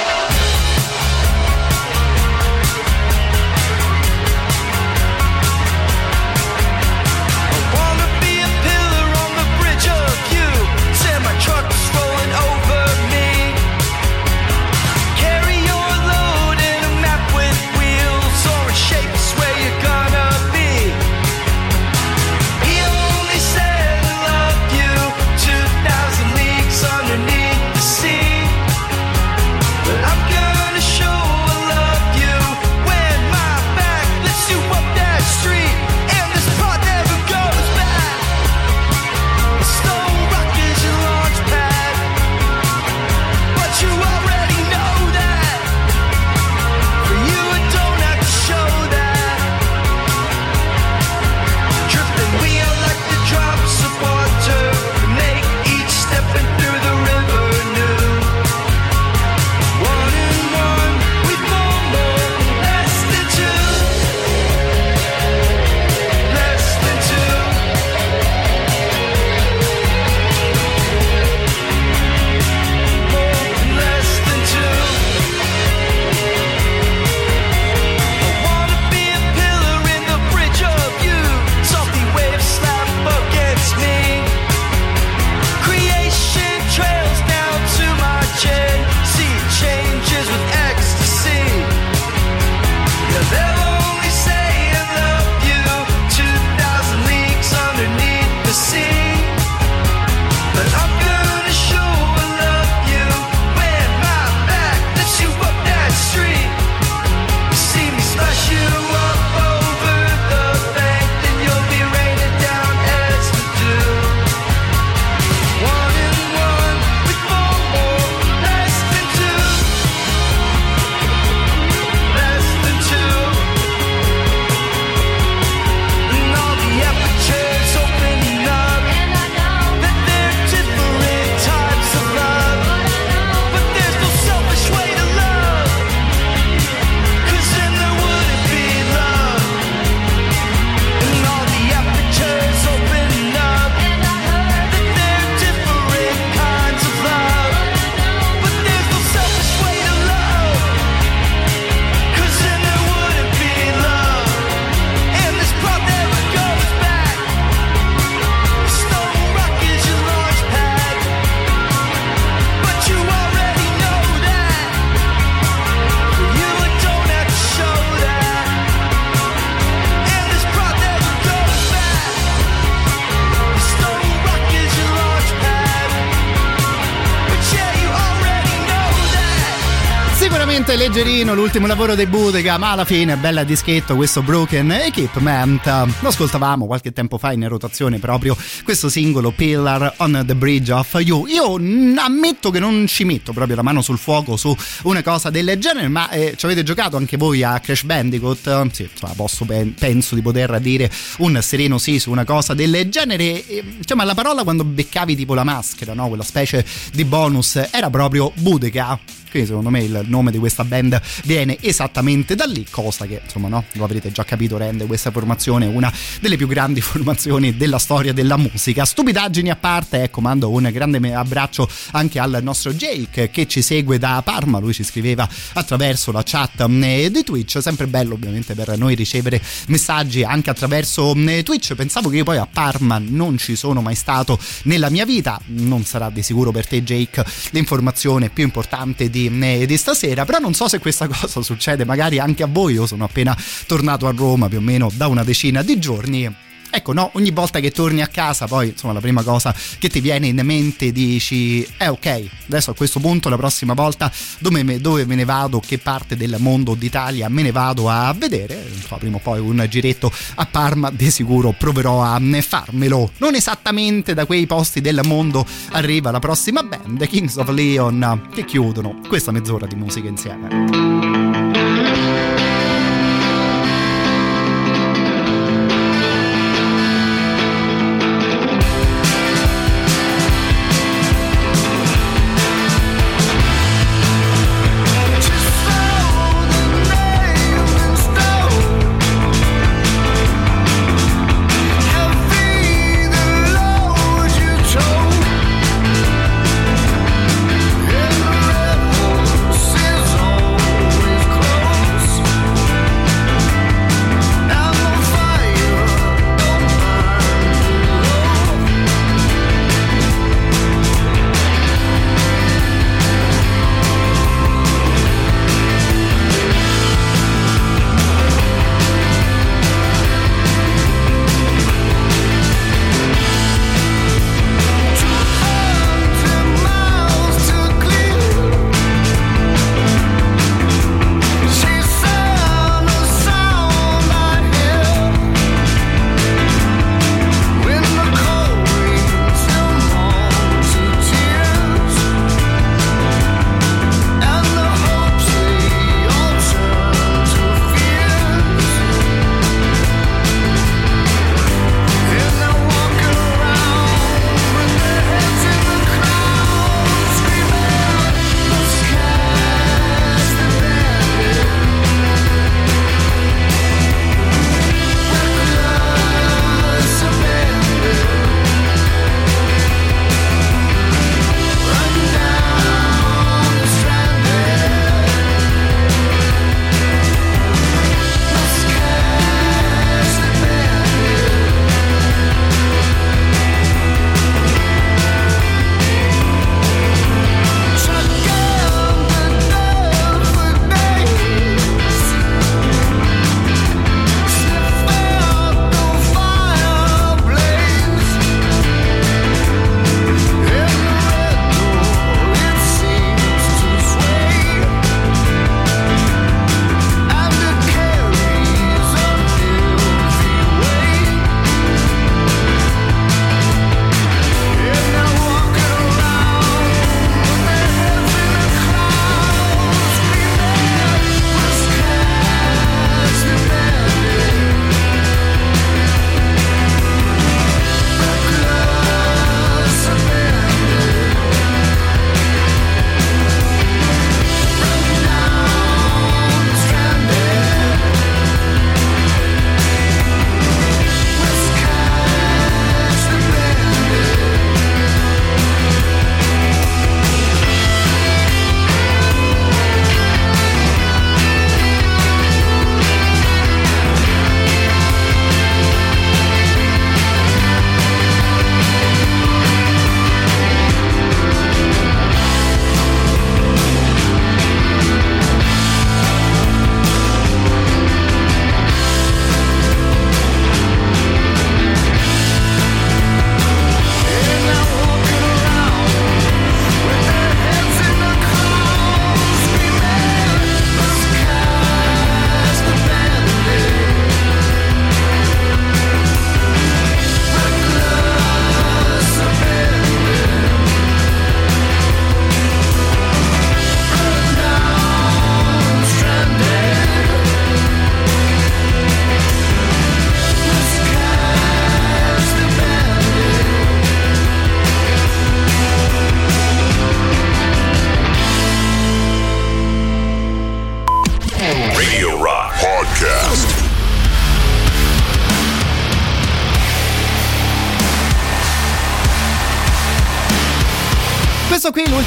Leggerino l'ultimo lavoro dei Bodega, ma alla fine bella dischetto questo Broken Equipment. Lo ascoltavamo qualche tempo fa in rotazione proprio questo singolo Pillar on the Bridge of You. Io mm, ammetto che non ci metto proprio la mano sul fuoco su una cosa del genere, ma eh, ci avete giocato anche voi a Crash Bandicoot? Sì, insomma, posso pen- penso di poter dire un sereno sì su una cosa del genere. Cioè, ma la parola quando beccavi tipo la maschera, no? Quella specie di bonus era proprio Bodega. Quindi secondo me il nome di questa band viene esattamente da lì, cosa che insomma no, lo avrete già capito rende questa formazione una delle più grandi formazioni della storia della musica. Stupidaggini a parte, ecco, mando un grande abbraccio anche al nostro Jake che ci segue da Parma, lui ci scriveva attraverso la chat eh, di Twitch, sempre bello ovviamente per noi ricevere messaggi anche attraverso eh, Twitch, pensavo che io poi a Parma non ci sono mai stato nella mia vita, non sarà di sicuro per te Jake l'informazione più importante di, eh, di stasera, però non so se questa cosa succede magari anche a voi, io sono appena tornato a Roma più o meno da una decina di giorni ecco no, ogni volta che torni a casa poi insomma la prima cosa che ti viene in mente dici eh ok, adesso a questo punto la prossima volta dove me, dove me ne vado, che parte del mondo d'Italia me ne vado a vedere, insomma, prima o poi un giretto a Parma di sicuro proverò a farmelo. Non esattamente da quei posti del mondo arriva la prossima band, Kings of Leon, che chiudono questa mezz'ora di musica insieme.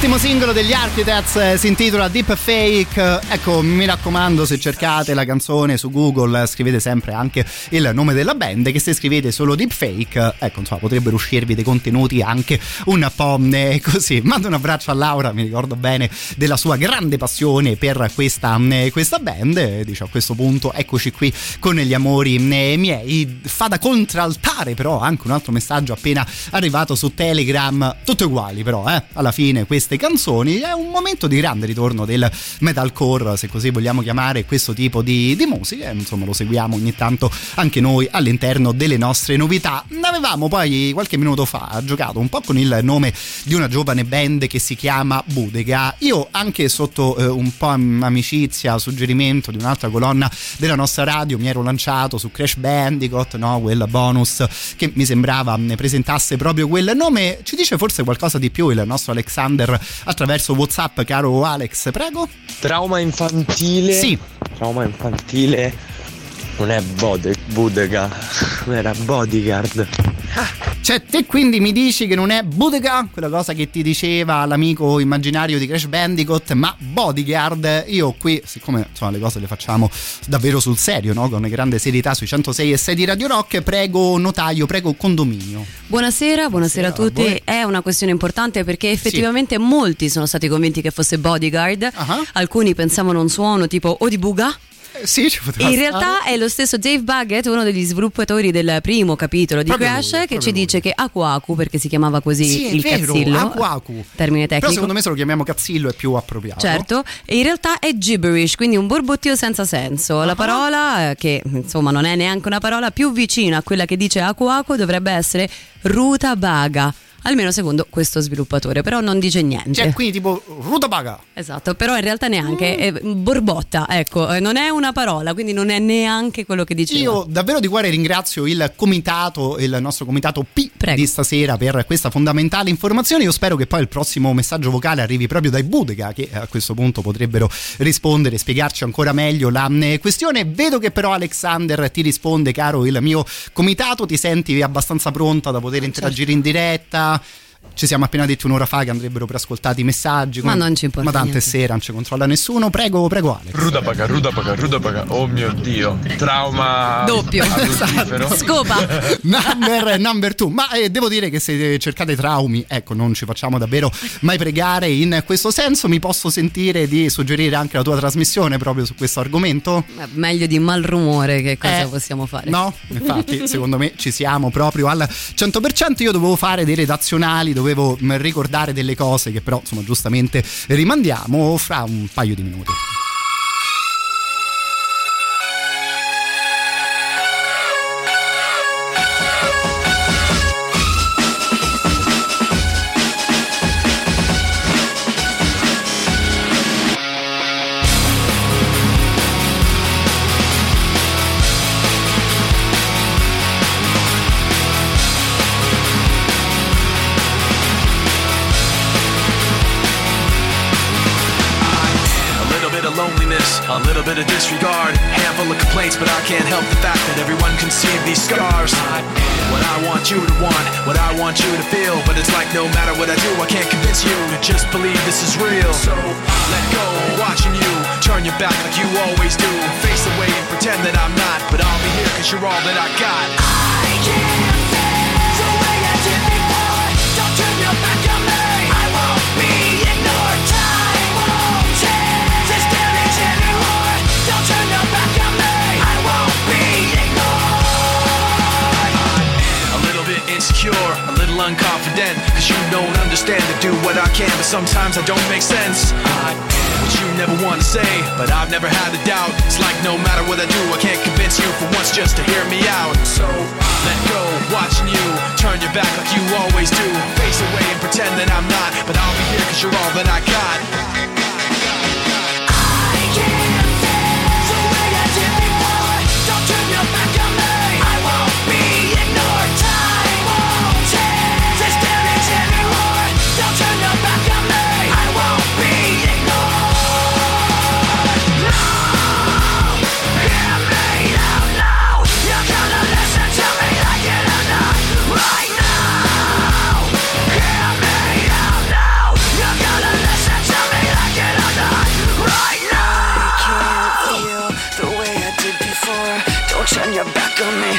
L'ultimo singolo degli Architects, eh, si intitola Deep Fake. Ecco, mi raccomando, se cercate la canzone su Google, scrivete sempre anche il nome della band. Che se scrivete solo Deep Fake, ecco, insomma, potrebbero uscirvi dei contenuti anche un po' eh, così. Mando un abbraccio a Laura, mi ricordo bene della sua grande passione per questa, eh, questa band. E dice a questo punto, eccoci qui con gli amori eh, miei. Fa da contraltare, però, anche un altro messaggio appena arrivato su Telegram. Tutte uguali, però, eh alla fine queste canzoni è un momento di grande ritorno del metalcore se così vogliamo chiamare questo tipo di, di musica insomma lo seguiamo ogni tanto anche noi all'interno delle nostre novità avevamo poi qualche minuto fa giocato un po' con il nome di una giovane band che si chiama Budega io anche sotto eh, un po' amicizia suggerimento di un'altra colonna della nostra radio mi ero lanciato su Crash Bandicoot no? quel bonus che mi sembrava ne presentasse proprio quel nome ci dice forse qualcosa di più il nostro Alexander attraverso Whatsapp, caro Alex, prego. Trauma infantile. Sì. Trauma infantile non è bode, Budega, era bodyguard. Cioè, te quindi mi dici che non è Budega, quella cosa che ti diceva l'amico immaginario di Crash Bandicoot, ma Bodyguard. Io qui, siccome insomma, le cose le facciamo davvero sul serio, no? con grande serietà sui 106 e 6 di Radio Rock, prego notaio, prego condominio. Buonasera, buonasera a tutti. voi. È una questione importante perché effettivamente molti sono stati convinti che fosse bodyguard. Ah. Alcuni pensavano a un suono tipo Odibuga. Eh, sì, ci poteva In stare. realtà è lo stesso Dave Buggett, uno degli sviluppatori del primo capitolo di Proprio Crash, lui, che ci lui. dice che Aku Aku, perché si chiamava così Sì, il vero, cazzillo, Aku Aku. termine Però tecnico. secondo me se lo chiamiamo cazzillo è più appropriato. Certo, e in realtà è gibberish, quindi un borbottio senza senso. La parola, eh, che insomma non è neanche una parola, più vicina a quella che dice Aku Aku dovrebbe essere rutabaga, almeno secondo questo sviluppatore, però non dice niente. Cioè, quindi tipo rutabaga. Esatto, però in realtà neanche, Mm. è borbotta, ecco, eh, non è una parola, quindi non è neanche quello che diceva. Io davvero di cuore ringrazio il comitato, il nostro comitato P di stasera per questa fondamentale informazione. Io spero che poi il prossimo messaggio vocale arrivi proprio dai Budega che a questo punto potrebbero rispondere e spiegarci ancora meglio la eh, questione. Vedo che però Alexander ti risponde, caro il mio comitato, ti senti abbastanza pronta da poter interagire in diretta. uh, Ci siamo appena detti un'ora fa che andrebbero preascoltati i messaggi. Ma non ci importa Ma niente. sera, non ci controlla nessuno. Prego, prego Alex. Rudapaga, rudapaga, rudapaga. Oh mio dio. Trauma Doppio. autifero. Scopa. number, number two. Ma eh, devo dire che se cercate traumi, ecco, non ci facciamo davvero mai pregare in questo senso. Mi posso sentire di suggerire anche la tua trasmissione proprio su questo argomento? Eh, Meglio di malrumore che cosa Eh, possiamo fare? No, infatti, secondo me ci siamo proprio al 100%. Io dovevo fare dei redazionali, dovevo mh, ricordare delle cose che però, insomma, giustamente rimandiamo fra un paio di minuti. Bit of disregard, handful of complaints, but I can't help the fact that everyone can see these scars. What I want you to want, what I want you to feel, but it's like no matter what I do, I can't convince you to just believe this is real. So let go, watching you turn your back like you always do, face away and pretend that I'm not, but I'll be here cause you're all that I got. I unconfident, cause you don't understand to do what I can, but sometimes I don't make sense. I what you never want to say, but I've never had a doubt. It's like no matter what I do, I can't convince you for once just to hear me out. So I let go, watching you turn your back like you always do. Face away and pretend that I'm not, but I'll be here cause you're all that I got. Come Búscame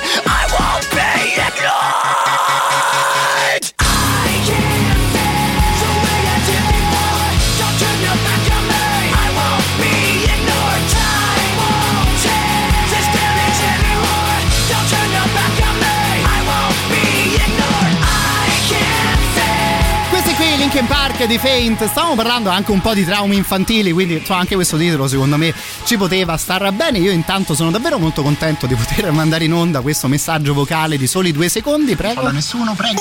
Linkin Park di Faint. Stavamo parlando anche un po' di traumi infantili, quindi insomma, anche questo titolo secondo me ci poteva star bene. Io intanto sono davvero molto contento di poter mandare in onda questo messaggio vocale di soli due secondi. Prego. nessuno, prego.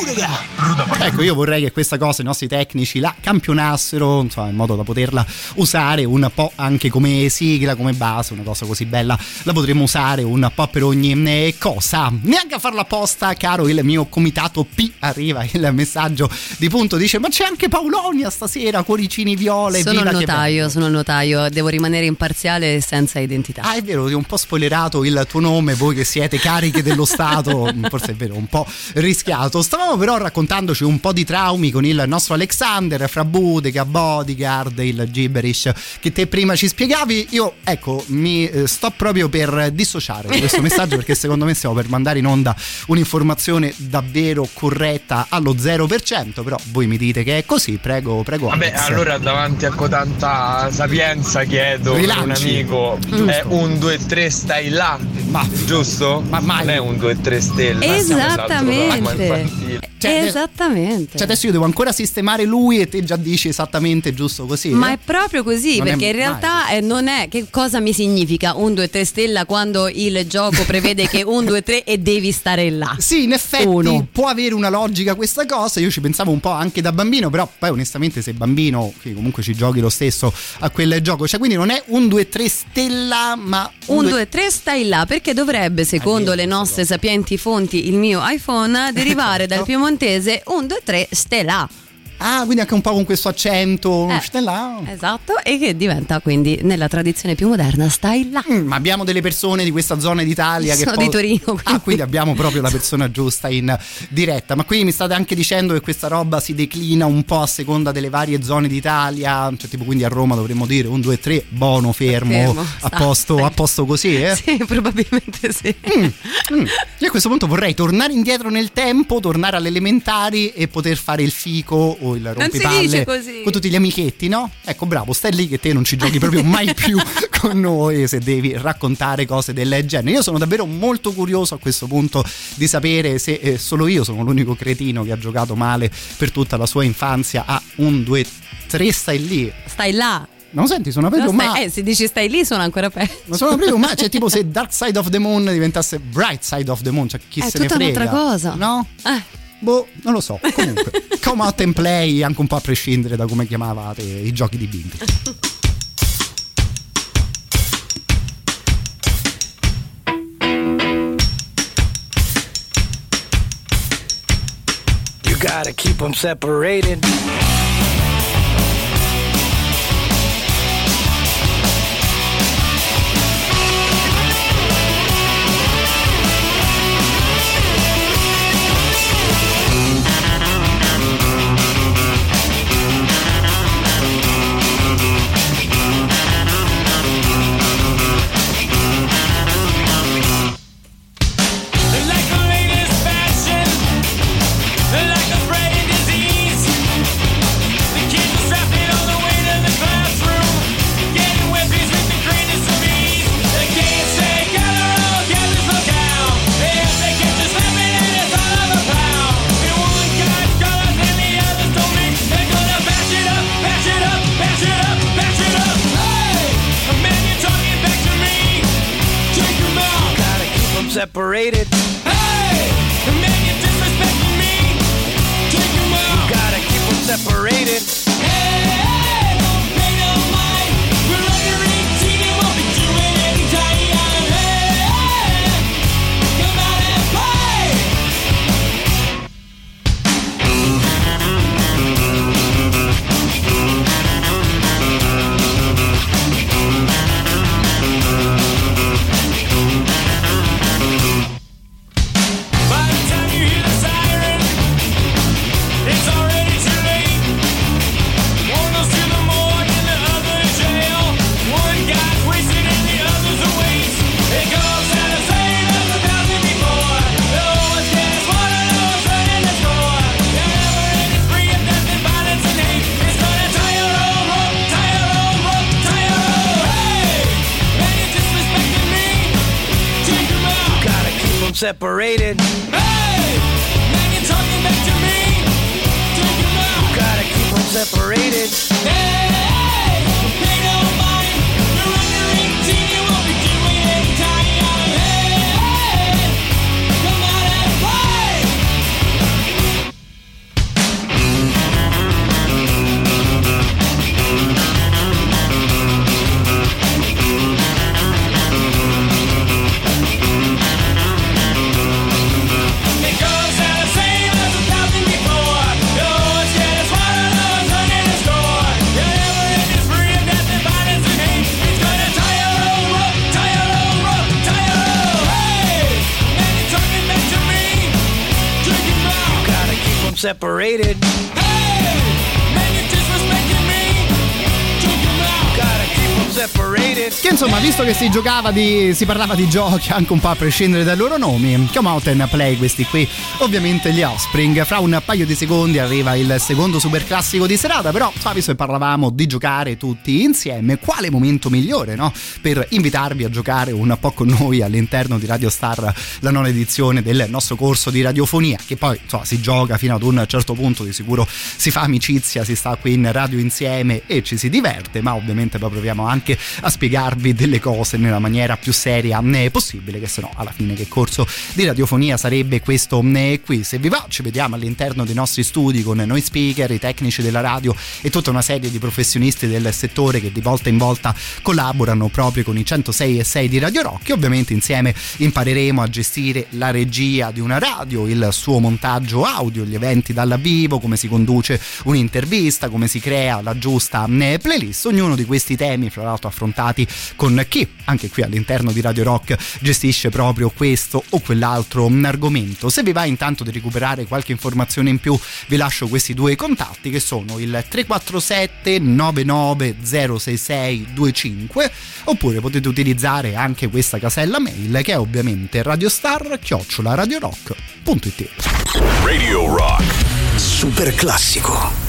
Ecco, io vorrei che questa cosa i nostri tecnici la campionassero, insomma, in modo da poterla usare un po' anche come sigla, come base, una cosa così bella. La potremmo usare un po' per ogni eh, cosa. Neanche a farla apposta, caro il mio comitato P. Arriva il messaggio di punto, dice: Ma c'è anche Paolonia stasera, cuoricini viole. Sono il notaio, bello." sono il notaio, devo rimanere imparziale e senza identità. Ah, è vero, ti ho un po' spoilerato il tuo nome, voi che siete cariche dello Stato, forse è vero, un po' rischiato. Stavamo però raccontandoci un po' di traumi con il nostro Alexander, fra Budega, Bodyguard, il gibberish che te prima ci spiegavi. Io, ecco, mi eh, sto proprio per dissociare da questo messaggio perché secondo me stiamo per mandare in onda un'informazione davvero corretta allo 0%, però voi mi dite che è così, prego, prego. Vabbè, Alex. allora davanti a tanta sapienza chiedo per un Rilanci. amico, Giusto. è un 2 3 stai là, Ma- giusto? Ma mai. Non è un 2 3 stelle. Esattamente. Cioè, Esattamente. Cioè adesso io devo ancora sistemare lui e te già dici esattamente giusto così. Ma eh? è proprio così, Non perché in mai realtà eh, non è che cosa mi significa un 2 3 stella quando il gioco prevede che un 2 3 e devi stare là. Sì, in effetti Uno. può avere una logica questa cosa, io ci pensavo un po' anche da bambino, però poi onestamente sei bambino, che comunque ci giochi lo stesso a quel gioco, cioè quindi non è un 2-3 stella, ma Un due- 2 3 stai là perché dovrebbe, secondo le nostre sapienti fonti, il mio iPhone, derivare dal piemontese un 2 3 stai là. Ah, quindi anche un po' con questo accento, Eh. stella. Esatto, e che diventa quindi nella tradizione più moderna stai là. Mm, ma abbiamo delle persone di questa zona d'Italia che Sono poi- di Torino, quindi. Ah, quindi abbiamo proprio la persona giusta in diretta. Ma quindi mi state anche dicendo che questa roba si declina un po' a seconda delle varie zone d'Italia. Cioè, tipo, quindi a Roma dovremmo dire un, due, tre, buono, fermo, Fermo, a, posto, a posto così, eh? Sì, probabilmente sì. Mm. Io a questo punto vorrei tornare indietro nel tempo, tornare alle elementari e poter fare il fico o il rompipalle con tutti gli amichetti, no? Ecco, bravo, stai lì che te non ci giochi proprio mai più con noi se devi raccontare cose del genere. Io sono davvero molto curioso a questo punto di sapere se eh, solo io sono l'unico cretino che ha giocato male per tutta la sua infanzia a un, due, tre stai lì. Stai là. Non senti, sono stai- ma... eh, se dici stai lì suona ancora peggio. Ma sono proprio ma cioè tipo se Dark Side of the Moon diventasse Bright Side of the Moon, cioè chi È se ne tutta frega. un'altra cosa. No? Eh. Boh, non lo so. Comunque, come out and play, anche un po' a prescindere da come chiamavate i giochi di bimbi. You gotta keep them separated. Separated. Visto che si giocava di. si parlava di giochi anche un po' a prescindere dai loro nomi, come out and play questi qui, ovviamente gli Offspring. Fra un paio di secondi arriva il secondo super classico di serata, però, so, visto che parlavamo di giocare tutti insieme, quale momento migliore, no? Per invitarvi a giocare un po' con noi all'interno di Radio Star, la nona edizione del nostro corso di radiofonia, che poi insomma, si gioca fino ad un certo punto, di sicuro si fa amicizia, si sta qui in radio insieme e ci si diverte, ma ovviamente poi proviamo anche a spiegarvi delle cose nella maniera più seria eh, possibile, che se no alla fine che corso di radiofonia sarebbe questo eh, qui. Se vi va ci vediamo all'interno dei nostri studi con noi speaker, i tecnici della radio e tutta una serie di professionisti del settore che di volta in volta collaborano proprio con i 106 e 6 di Radio Rock e ovviamente insieme impareremo a gestire la regia di una radio, il suo montaggio audio, gli eventi dal vivo, come si conduce un'intervista, come si crea la giusta eh, playlist, ognuno di questi temi fra l'altro affrontati con chi anche qui all'interno di Radio Rock gestisce proprio questo o quell'altro argomento. Se vi va intanto di recuperare qualche informazione in più vi lascio questi due contatti che sono il 347 99 066 25 oppure potete utilizzare anche questa casella mail che è ovviamente radiostar radiorock.it Radio Rock. Super classico.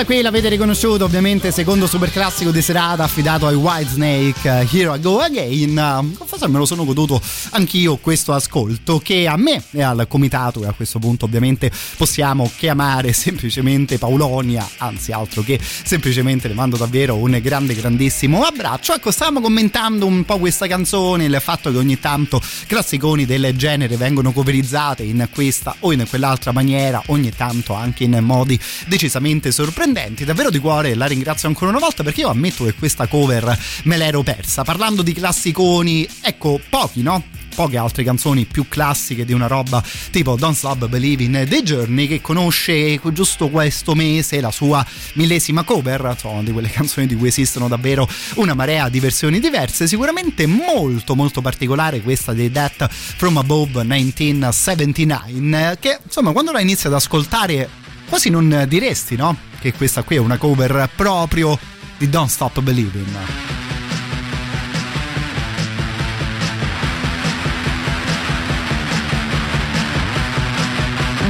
questa qui l'avete riconosciuto ovviamente secondo super classico di serata affidato ai Whitesnake uh, Here I Go Again forse me lo sono goduto anch'io questo ascolto che a me e al comitato e a questo punto ovviamente possiamo chiamare semplicemente Paulonia anzi altro che semplicemente le mando davvero un grande grandissimo abbraccio ecco stavamo commentando un po' questa canzone il fatto che ogni tanto classiconi del genere vengono coverizzate in questa o in quell'altra maniera ogni tanto anche in modi decisamente sorprendenti. Davvero di cuore la ringrazio ancora una volta perché io ammetto che questa cover me l'ero persa. Parlando di classiconi, ecco, pochi, no? poche altre canzoni più classiche di una roba tipo Don't Stop Believing The Journey che conosce giusto questo mese la sua millesima cover insomma di quelle canzoni di cui esistono davvero una marea di versioni diverse sicuramente molto molto particolare questa di Death From Above 1979 che insomma quando la inizi ad ascoltare quasi non diresti no? che questa qui è una cover proprio di Don't Stop Believing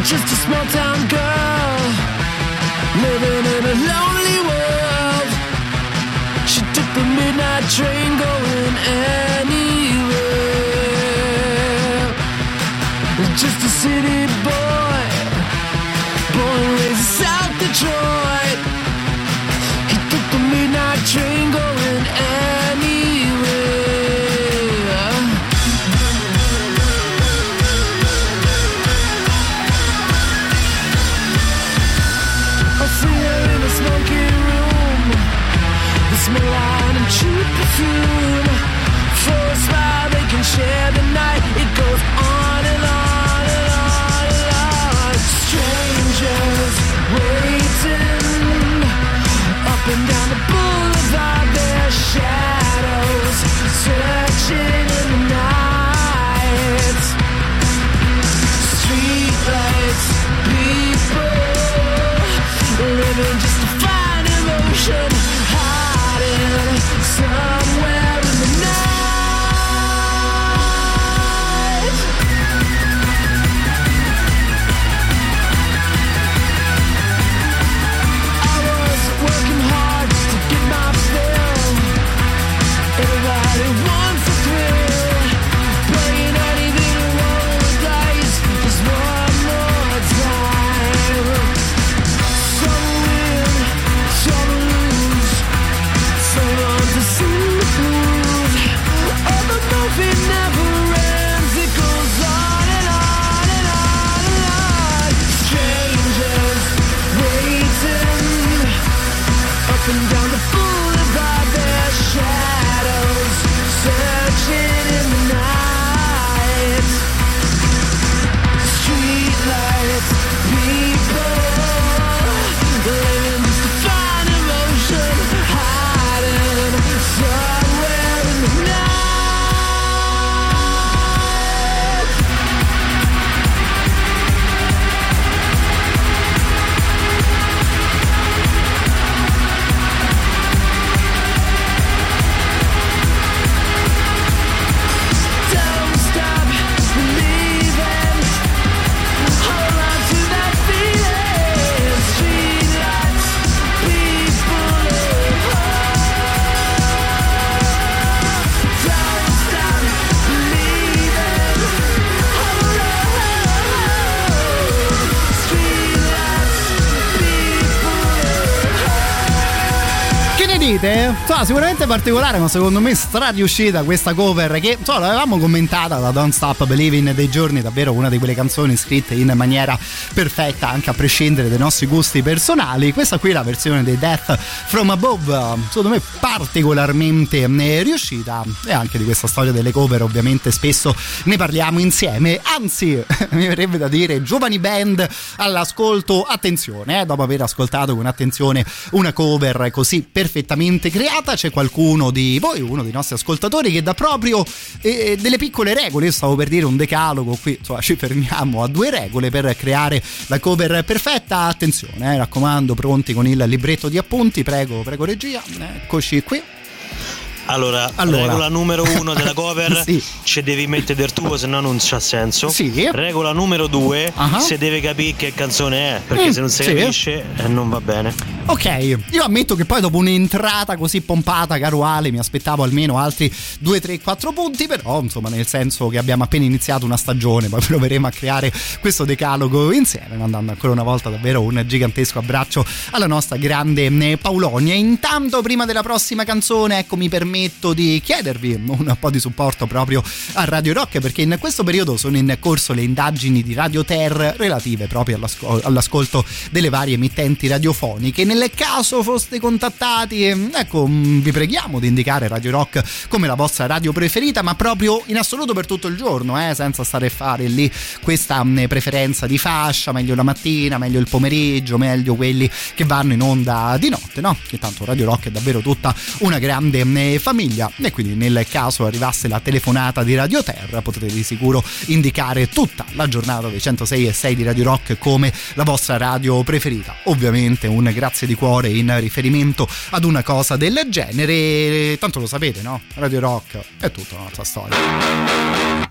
Just a small town girl living in a lonely world. She took the midnight train going anywhere. Just a city boy, born raised in South Detroit. He took the midnight train going cheap perfume. For a smile, they can share the night. Sicuramente particolare, ma secondo me strariuscita questa cover che insomma, l'avevamo commentata da Don't Stop Believing dei giorni, davvero una di quelle canzoni scritte in maniera perfetta, anche a prescindere dai nostri gusti personali. Questa qui è la versione dei Death From Above, secondo me particolarmente eh, riuscita e anche di questa storia delle cover ovviamente spesso ne parliamo insieme, anzi mi verrebbe da dire giovani band all'ascolto, attenzione, eh, dopo aver ascoltato con attenzione una cover così perfettamente creata, c'è qualcuno di voi, uno dei nostri ascoltatori che dà proprio eh, delle piccole regole, io stavo per dire un decalogo, qui insomma ci fermiamo a due regole per creare la cover perfetta, attenzione, eh, raccomando, pronti con il libretto di appunti, prego, prego regia, eccoci qui. Allora, Allora. regola numero uno della cover, Sì. ci devi mettere del tuo, se no non c'ha senso. Sì. Regola numero due, Ah. se deve capire che canzone è, perché Mm, se non si sì. capisce eh, non va bene. Ok, io ammetto che poi dopo un'entrata così pompata, caro Ale, mi aspettavo almeno altri 2, 3, 4 punti, però insomma nel senso che abbiamo appena iniziato una stagione, poi proveremo a creare questo decalogo insieme, mandando ancora una volta davvero un gigantesco abbraccio alla nostra grande eh, Paulonia. Intanto prima della prossima canzone, ecco mi permetto di chiedervi un po' di supporto proprio a Radio Rock perché in questo periodo sono in corso le indagini di Radio Ter relative proprio all'asco- all'ascolto delle varie emittenti radiofoniche. Nel caso foste contattati, ecco, vi preghiamo di indicare Radio Rock come la vostra radio preferita, ma proprio in assoluto per tutto il giorno, eh, senza stare a fare lì questa mh, preferenza di fascia, meglio la mattina, meglio il pomeriggio, meglio quelli che vanno in onda di notte, no? Che tanto Radio Rock è davvero tutta una grande mh, famiglia e quindi nel caso arrivasse la telefonata di Radio Terra potete di sicuro indicare tutta la giornata dei 106 e 6 di Radio Rock come la vostra radio preferita. Ovviamente un grazie di cuore in riferimento ad una cosa del genere. Tanto lo sapete, no? Radio Rock è tutta un'altra storia.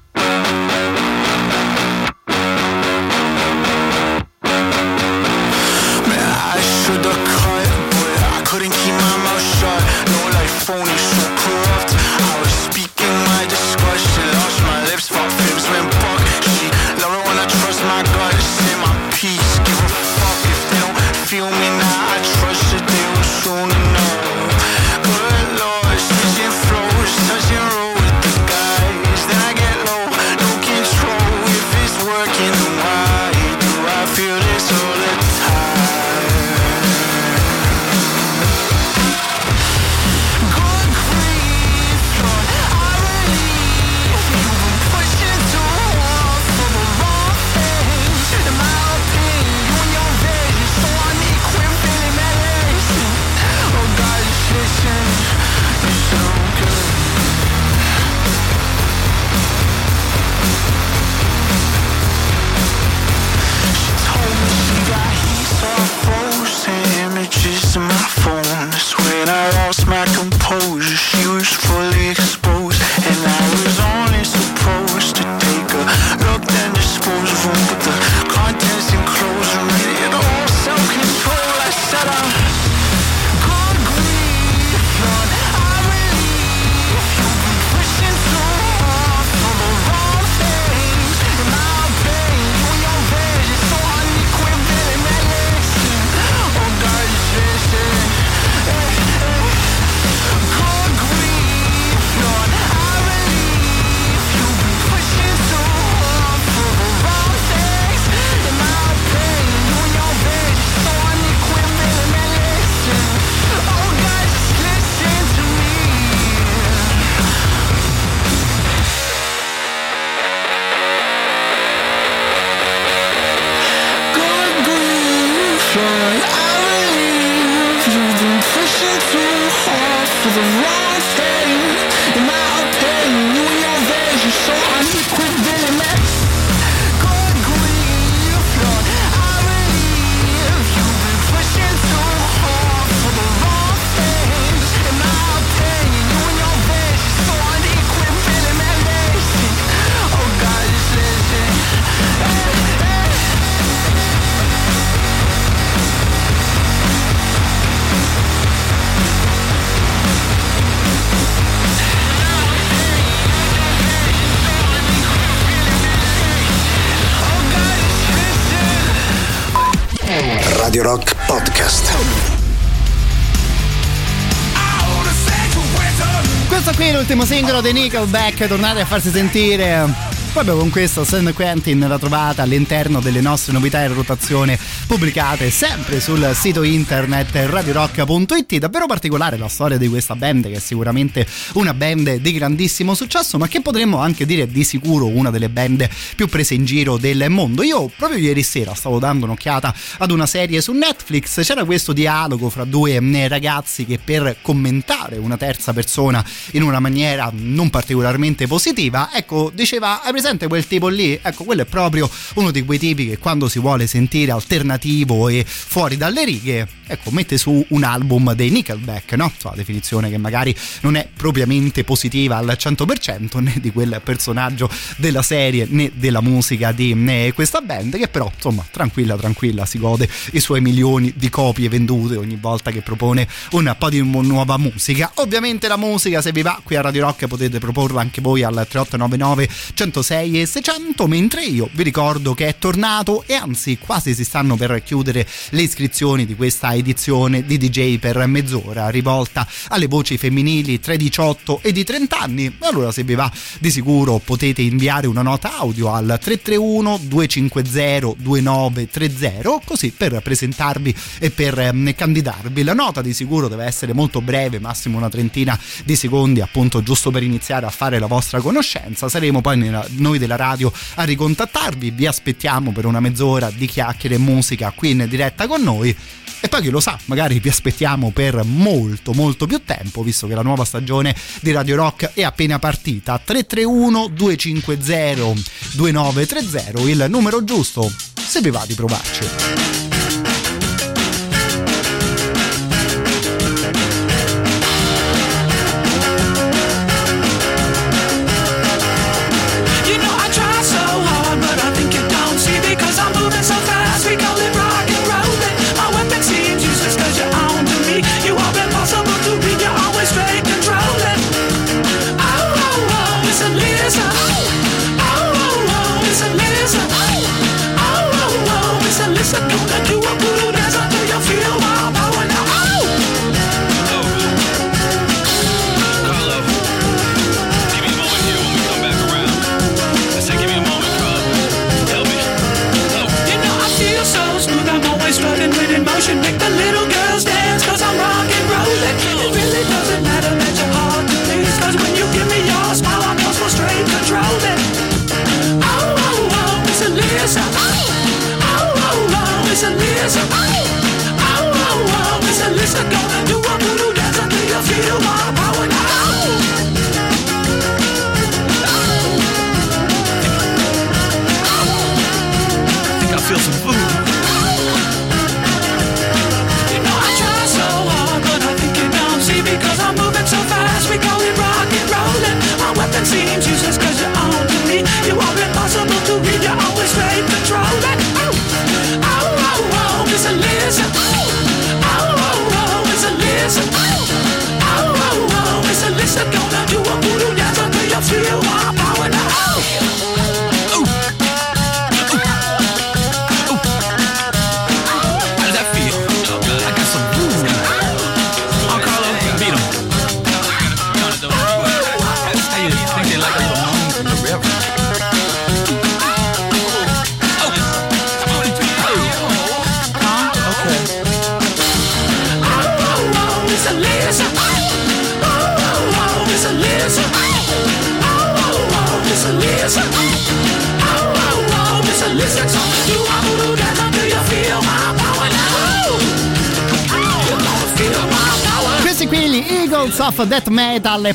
Dei Nickelback, tornate a farsi sentire. Proprio con questo San Quentin la trovate all'interno delle nostre novità in rotazione pubblicate sempre sul sito internet radiorock.it. Davvero particolare la storia di questa band che è sicuramente una band di grandissimo successo ma che potremmo anche dire di sicuro una delle band più prese in giro del mondo. Io proprio ieri sera stavo dando un'occhiata ad una serie su Netflix, c'era questo dialogo fra due eh, ragazzi che per commentare una terza persona in una maniera non particolarmente positiva, ecco, diceva hai presente presente quel tipo lì? Ecco, quello è proprio uno di quei tipi che quando si vuole sentire alternativo e fuori dalle righe, ecco, mette su un album dei Nickelback, no? So, la definizione che magari non è propriamente positiva al 100% né di quel personaggio della serie né della musica di questa band che però insomma tranquilla tranquilla si gode i suoi milioni di copie vendute ogni volta che propone un po' di nuova musica ovviamente la musica se vi va qui a Radio Rock potete proporla anche voi al 3899 106 e 600 mentre io vi ricordo che è tornato e anzi quasi si stanno per chiudere le iscrizioni di questa edizione di DJ per mezz'ora rivolta alle voci femminili tra i 18 e i 30 anni allora se vi va di sicuro potete inviare una nota audio al 331 250 2930 così per presentarvi e per ehm, candidarvi. La nota di sicuro deve essere molto breve massimo una trentina di secondi appunto giusto per iniziare a fare la vostra conoscenza. Saremo poi nella- noi della radio a ricontattarvi vi aspettiamo per una mezz'ora di chiacchiere e musica qui in diretta con noi e poi chi lo sa, magari vi aspettiamo per molto molto più tempo, visto che la nuova stagione di Radio Rock è appena partita. 331 250 2930, il numero giusto, se vi va di provarci.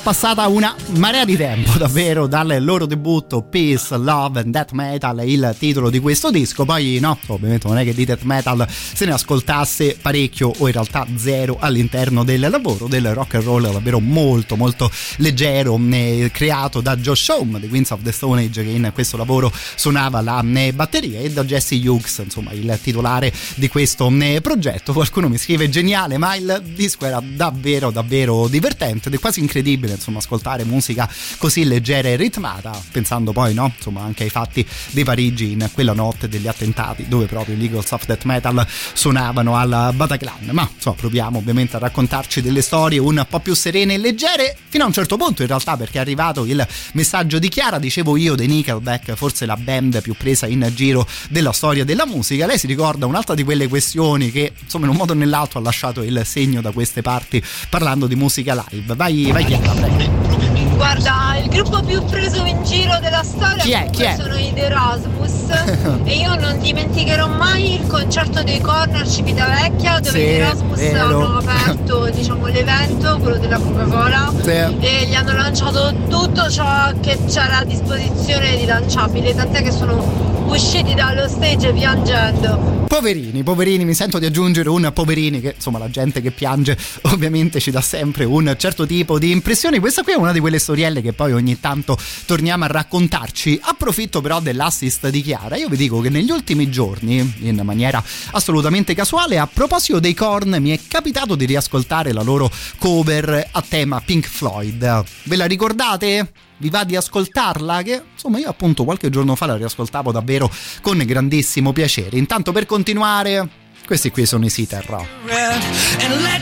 Passata una marea di tempo davvero dal loro debutto Peace, Love and Death Metal, il titolo di questo disco. Poi, no, ovviamente non è che di Death Metal se ne ascoltasse parecchio o in realtà zero all'interno del lavoro del rock and roll davvero molto, molto leggero, eh, creato da Josh Home, The Queens of the Stone Age, che in questo lavoro suonava la eh, batteria, e da Jesse Hughes, insomma, il titolare di questo eh, progetto. Qualcuno mi scrive geniale, ma il disco era davvero, davvero divertente ed è quasi incredibile, insomma, ascoltare musica così leggera e ritmata, pensando poi, no, insomma, anche ai fatti di Parigi in quella notte degli attentati, dove proprio gli Eagles of Death Metal suonavano al Bataclan. Ma insomma, proviamo ovviamente a raccontarci delle storie un po' più serene e leggere, fino a un certo punto, in realtà, perché è arrivato il messaggio di Chiara, dicevo io, dei Nickelback, forse la band più presa in giro della storia della musica. Lei si ricorda un'altra di quelle questioni che, insomma, in un modo o nell'altro ha lasciato il segno da queste parti parlando di musica live. Vai, vai Chiara, prego. Guarda, il gruppo più preso in giro della storia Chi è? Chi è? sono i The Erasmus e io non dimenticherò mai il concerto dei Corner a Civitavecchia dove Sì, Erasmus vero. hanno aperto diciamo, l'evento, quello della Coca-Cola Sì. e gli hanno lanciato tutto ciò che c'era a disposizione di lanciabile, tant'è che sono usciti dallo stage piangendo. Poverini, poverini, mi sento di aggiungere un poverini che insomma la gente che piange ovviamente ci dà sempre un certo tipo di impressioni. Questa qui è una di quelle storielle che poi ogni tanto torniamo a raccontarci. Approfitto però dell'assist di Chiara. Io vi dico che negli ultimi giorni, in maniera assolutamente casuale, a proposito dei Korn, mi è capitato di riascoltare la loro cover a tema Pink Floyd. Ve la ricordate? Vi va di ascoltarla? Che insomma io appunto qualche giorno fa la riascoltavo davvero con grandissimo piacere. Intanto per continuare, questi qui sono i Sitter.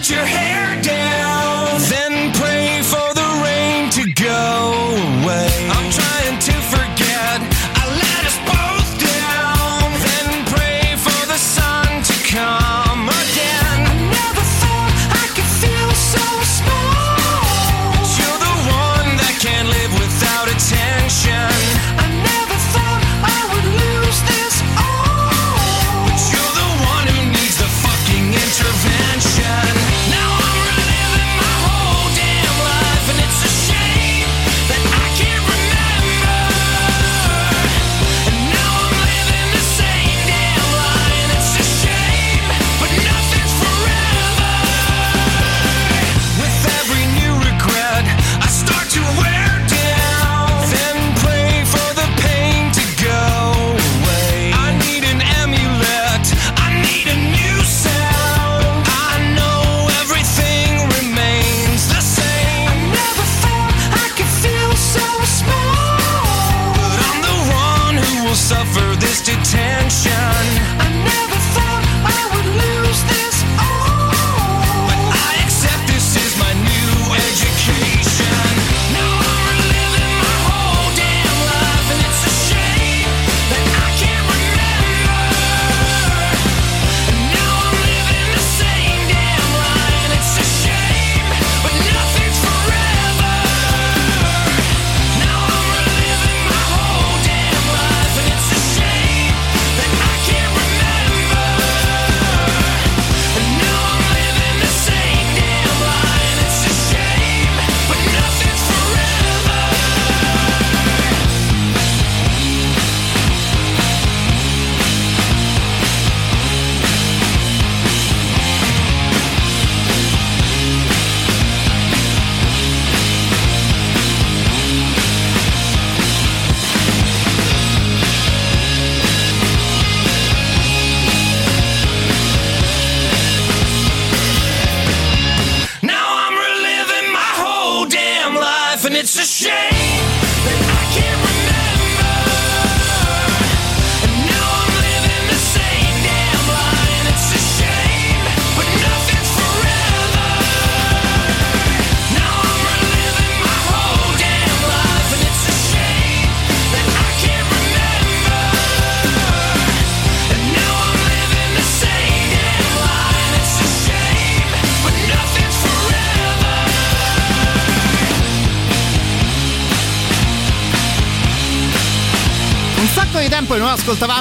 red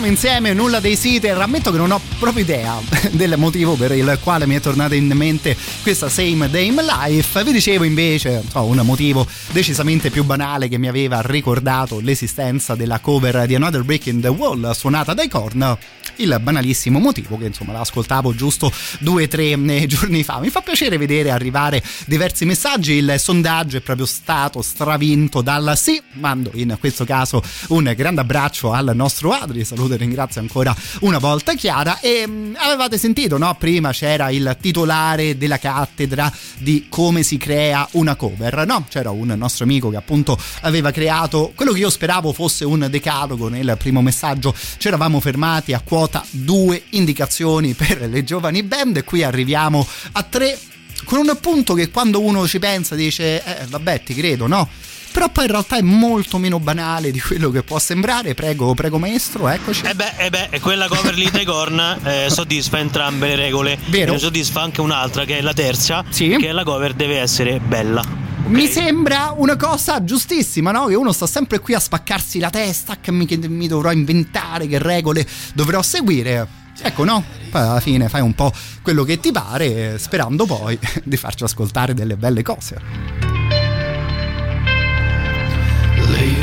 ascoltavamo insieme nulla dei Sitter. Ammetto che non ho proprio idea del motivo per il quale mi è tornata in mente questa Same Dame Life. Vi dicevo invece so, un motivo decisamente più banale che mi aveva ricordato l'esistenza della cover di Another Break in the Wall suonata dai Korn. Il banalissimo motivo che insomma l'ascoltavo giusto due o tre eh, giorni fa. Mi fa piacere vedere arrivare diversi messaggi. Il sondaggio è proprio stato stravinto dal sì. Mando in questo caso un grande abbraccio al nostro Adri. Saluto e ringrazio ancora una volta Chiara. E mh, avevate sentito, no? Prima c'era il titolare della cattedra di come si crea una cover, no? C'era un nostro amico che appunto aveva creato quello che io speravo fosse un decalogo nel primo messaggio. Ci eravamo fermati a quota due indicazioni per le giovani band. E qui arriviamo a tre con un punto che quando uno ci pensa dice eh vabbè ti credo no però poi in realtà è molto meno banale di quello che può sembrare prego prego maestro eccoci Eh beh, eh beh, e quella cover lì dei Korn eh, soddisfa entrambe le regole. Vero. E soddisfa anche un'altra, che è la terza, Sì. che la cover deve essere bella. Mi sembra una cosa giustissima, no? Che uno sta sempre qui a spaccarsi la testa, che mi, che mi dovrò inventare, che regole dovrò seguire. Ecco, no? Poi alla fine fai un po' quello che ti pare, sperando poi di farci ascoltare delle belle cose.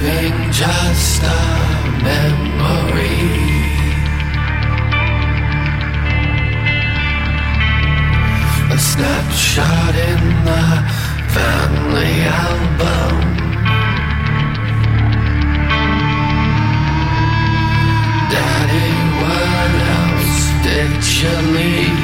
Just a memory. A snapshot in the family album. Daddy, what else did you leave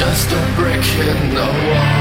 just a brick in the wall.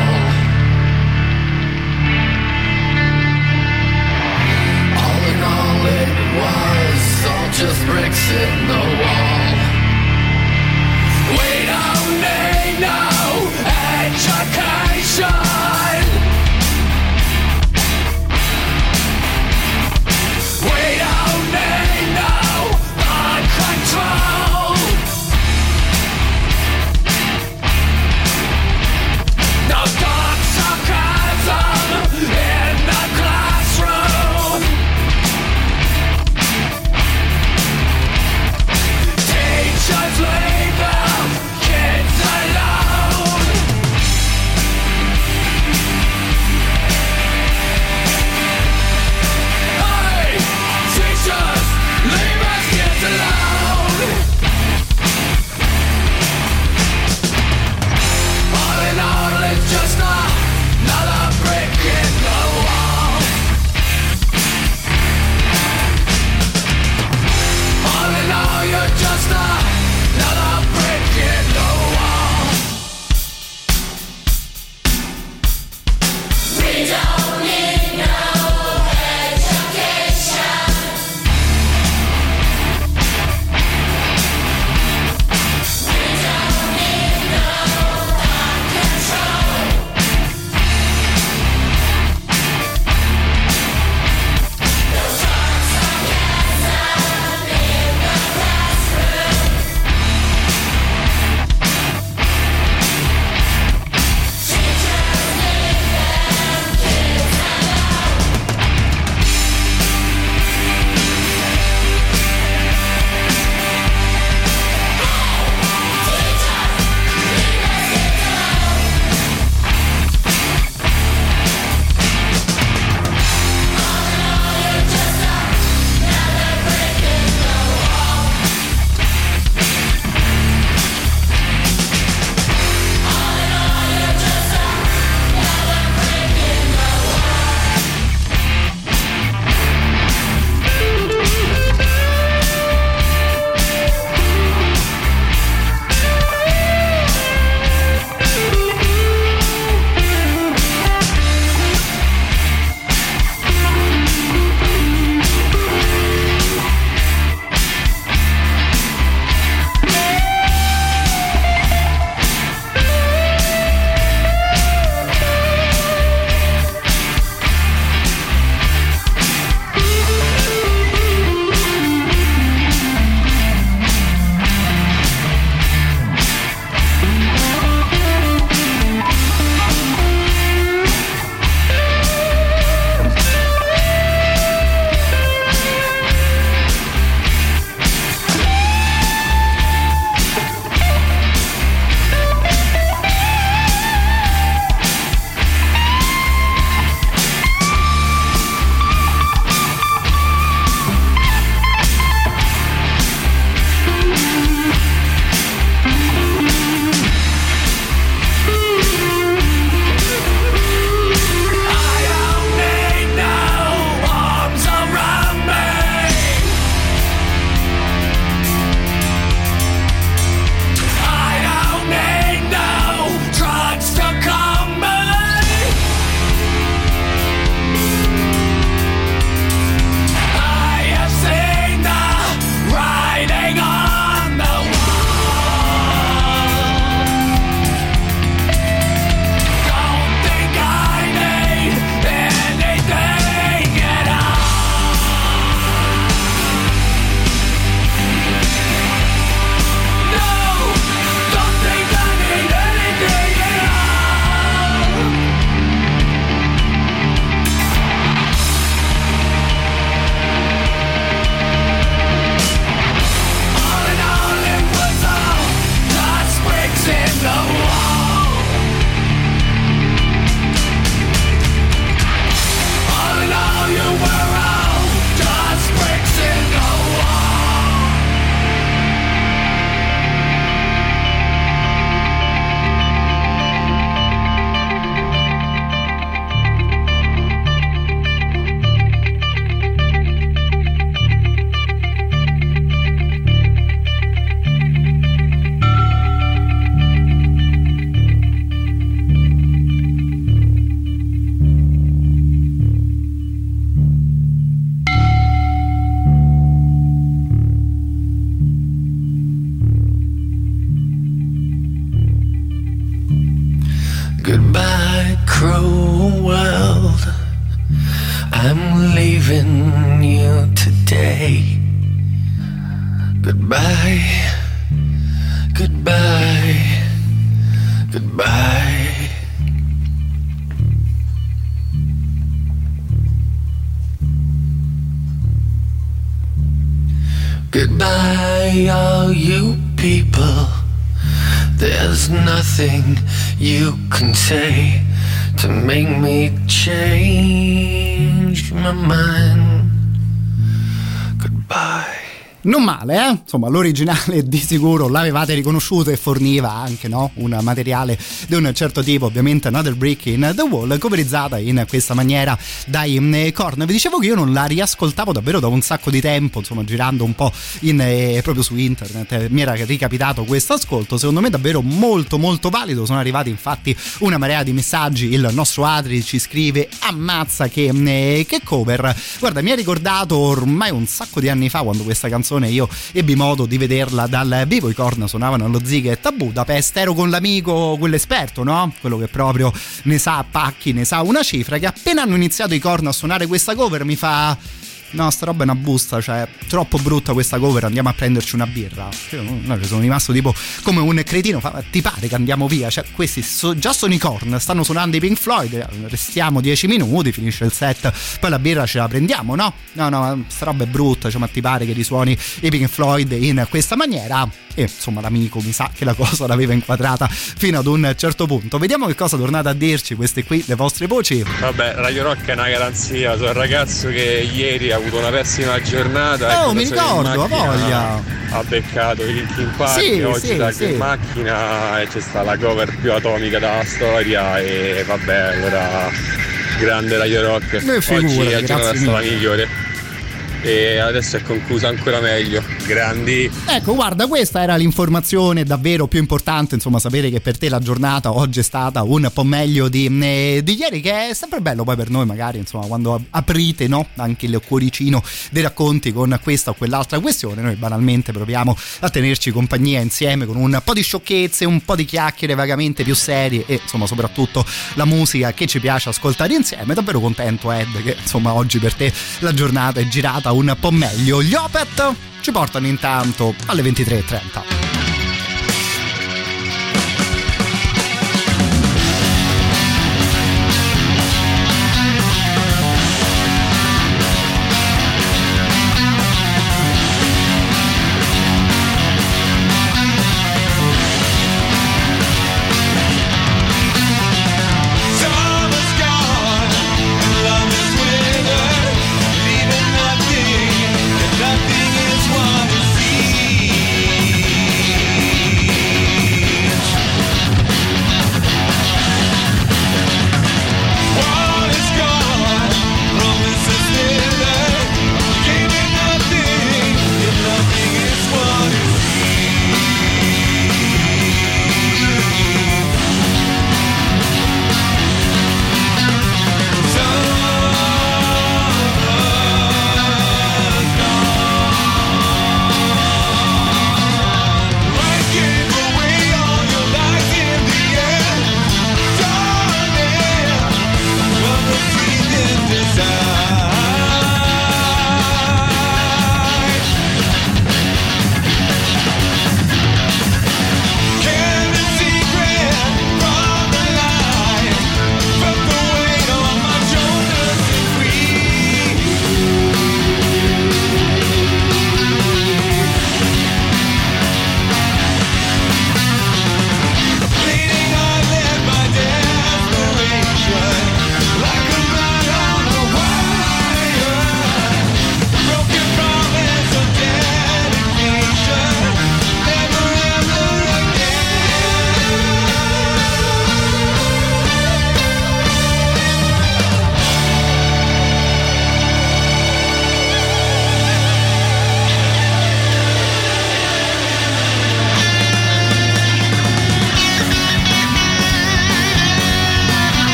Non male, eh? Insomma, l'originale di sicuro l'avevate riconosciuto e forniva anche no? un materiale di un certo tipo, ovviamente Another Brick in the Wall, coverizzata in questa maniera dai eh, Korn. Vi dicevo che io non la riascoltavo davvero da un sacco di tempo, insomma, girando un po' in, eh, proprio su internet, eh, mi era ricapitato questo ascolto, secondo me davvero molto molto valido, sono arrivati infatti una marea di messaggi, il nostro Adri ci scrive ammazza che, eh, che cover, guarda mi ha ricordato ormai un sacco di anni fa quando questa canzone io ebbi modo di vederla dal vivo. I Korn suonavano allo Ziget a Budapest. Ero con l'amico, quell'esperto, no? Quello che proprio ne sa pacchi, ne sa una cifra. Che appena hanno iniziato i Korn a suonare questa cover mi fa. No, sta roba è una busta, cioè, troppo brutta questa cover, andiamo a prenderci una birra. Io no, sono rimasto tipo come un cretino, ti pare che andiamo via? Cioè, questi so, già sono i Korn, stanno suonando i Pink Floyd, restiamo 10 minuti, finisce il set, poi la birra ce la prendiamo, no? No, no, sta roba è brutta, cioè, ma ti pare che risuoni i Pink Floyd in questa maniera? E insomma l'amico mi sa che la cosa l'aveva inquadrata fino ad un certo punto. Vediamo che cosa tornate a dirci queste qui, le vostre voci. Vabbè, Radio Rock è una garanzia, sono il ragazzo che ieri ha avuto una pessima giornata. Oh, mi ricordo, ha voglia. Ha beccato i Linkin Park, Sì, oggi sì, da sì. in macchina e c'è sta la cover più atomica della storia e vabbè, allora grande Radio Rock. Beh, figurati, oggi è la giornata stata migliore. E adesso è conclusa ancora meglio. Grandi. Ecco, guarda, questa era l'informazione davvero più importante, insomma, sapere che per te la giornata oggi è stata un po' meglio di, eh, di ieri, che è sempre bello poi per noi, magari, insomma, quando aprite, no, anche il cuoricino dei racconti con questa o quell'altra questione, noi banalmente proviamo a tenerci compagnia insieme con un po' di sciocchezze, un po' di chiacchiere vagamente più serie e, insomma, soprattutto la musica che ci piace ascoltare insieme. Davvero contento, Ed, che, insomma, oggi per te la giornata è girata un po' meglio. Gli Opet ci portano intanto alle 23.30.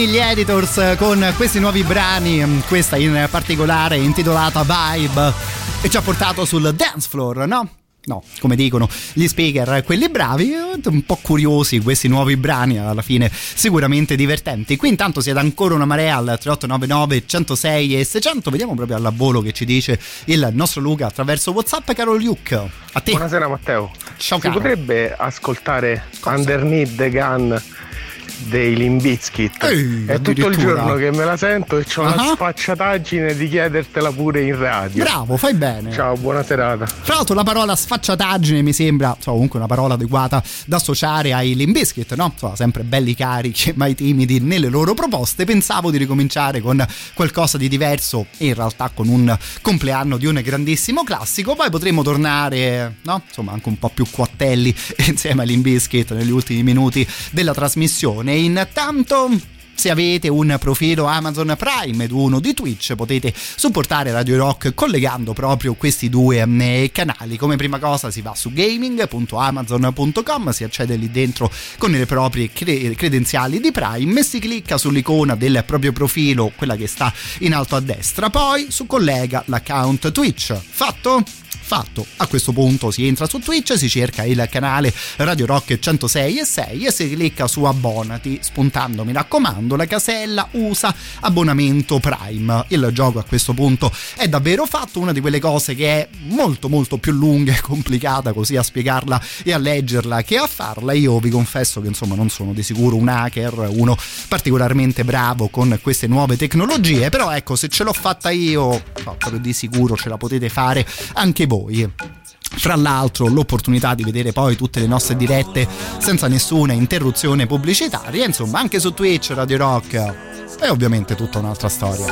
frizzantini, gli editors con questi nuovi brani, mm, questa in particolare intitolata Vibe e ci ha portato sul dance floor, no? No, come dicono gli speaker, quelli bravi, eh, un po' curiosi questi nuovi brani, alla fine sicuramente divertenti. Qui intanto siete ancora una marea al 3899 106 e 600, vediamo proprio al volo che ci dice il nostro Luca attraverso Whatsapp, caro Luke. A te. Buonasera Matteo. Ciao si caro. potrebbe ascoltare Underneath the Gun dei Limbiskit? Ehi, È tutto il giorno che me la sento e ho Ah. la sfacciataggine di chiedertela pure in radio. Bravo, fai bene. Ciao, buona serata. Tra l'altro la parola sfacciataggine mi sembra insomma, comunque una parola adeguata da associare ai Limbiskit, no? Insomma, sempre belli carichi, mai timidi nelle loro proposte. Pensavo di ricominciare con qualcosa di diverso e in realtà con un compleanno di un grandissimo classico. Poi potremmo tornare, no? Insomma, anche un po' più quattelli insieme ai Limbiskit negli ultimi minuti della trasmissione. Intanto se avete un profilo Amazon Prime ed uno di Twitch potete supportare Radio Rock collegando proprio questi due mm, canali. Come prima cosa si va su gaming.amazon.com, si accede lì dentro con le proprie cre- credenziali di Prime e si clicca sull'icona del proprio profilo, quella che sta in alto a destra, poi su collega l'account Twitch. Fatto? Fatto. A questo punto si entra su Twitch, si cerca il canale Radio Rock 106 e 6 e si clicca su abbonati, spuntando, mi raccomando, la casella usa abbonamento Prime. Il gioco a questo punto è davvero fatto, una di quelle cose che è molto molto più lunga e complicata così a spiegarla e a leggerla che a farla. Io vi confesso che insomma non sono di sicuro un hacker, uno particolarmente bravo con queste nuove tecnologie, però ecco, se ce l'ho fatta io, proprio di sicuro ce la potete fare anche voi. Fra l'altro l'opportunità di vedere poi tutte le nostre dirette senza nessuna interruzione pubblicitaria, insomma anche su Twitch, Radio Rock è ovviamente tutta un'altra storia.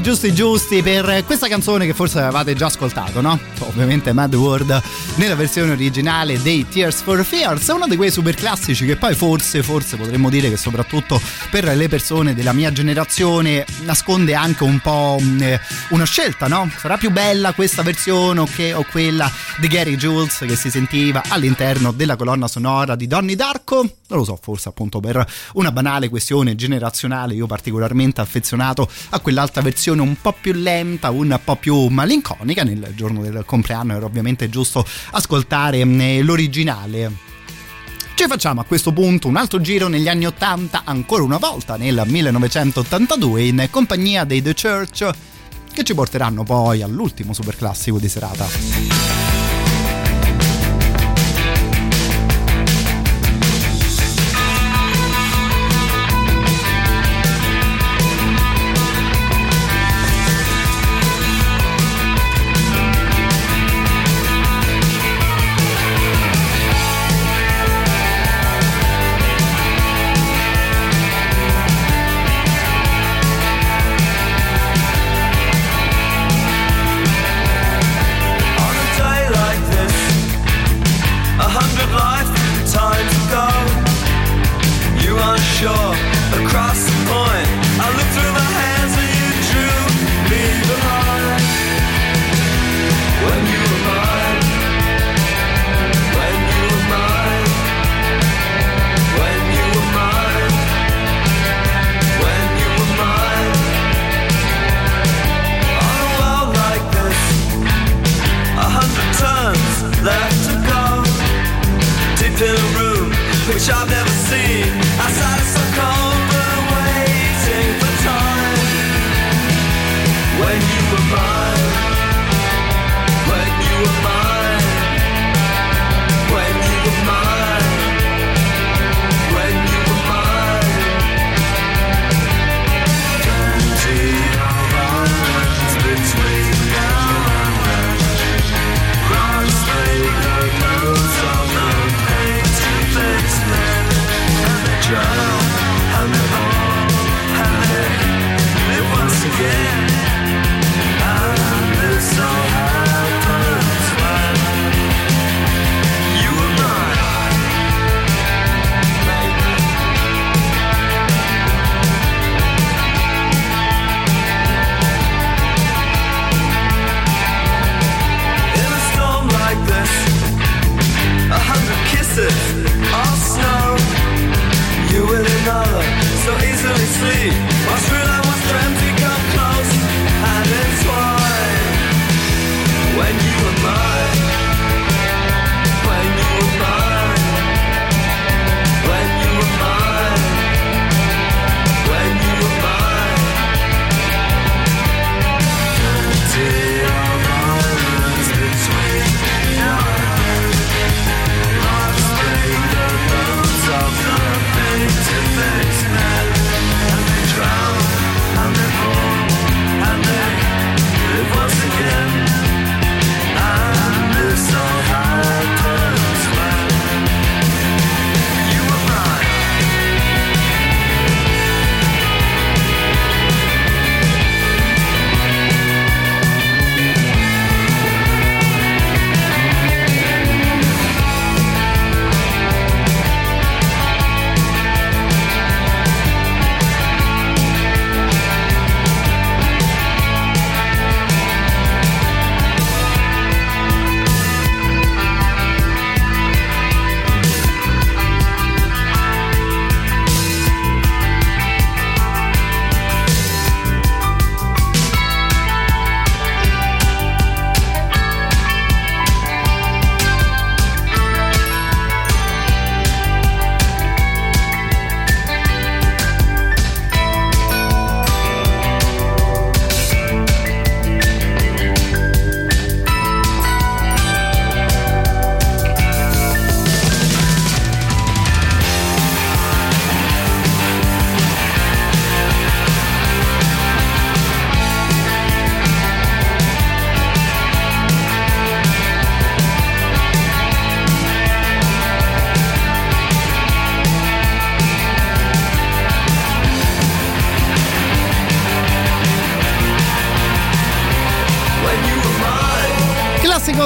Giusti giusti, per questa canzone che forse avevate già ascoltato, no? Ovviamente Mad World nella versione originale dei Tears for Fears, uno di quei super classici che poi forse, forse potremmo dire che soprattutto per le persone della mia generazione nasconde anche un po' mh, eh, una scelta, no? Sarà più bella questa versione o, che, o quella di Gary Jules che si sentiva all'interno della colonna sonora di Donnie Darko? Non lo so, forse appunto per una banale questione generazionale, io particolarmente affezionato a quell'altra versione un po' più lenta, un po' più malinconica. Nel giorno del compleanno era ovviamente giusto ascoltare mh, l'originale. Ci facciamo a questo punto un altro giro negli anni 80, ancora una volta nel 1982, in compagnia dei The Church, che ci porteranno poi all'ultimo super classico di serata. You unsure across the point. I looked through the hands and you drew me. When you were mine, when you were mine, when you were mine, when you were mine. On a like this. A hundred turns left to go. Deep in a room which I've never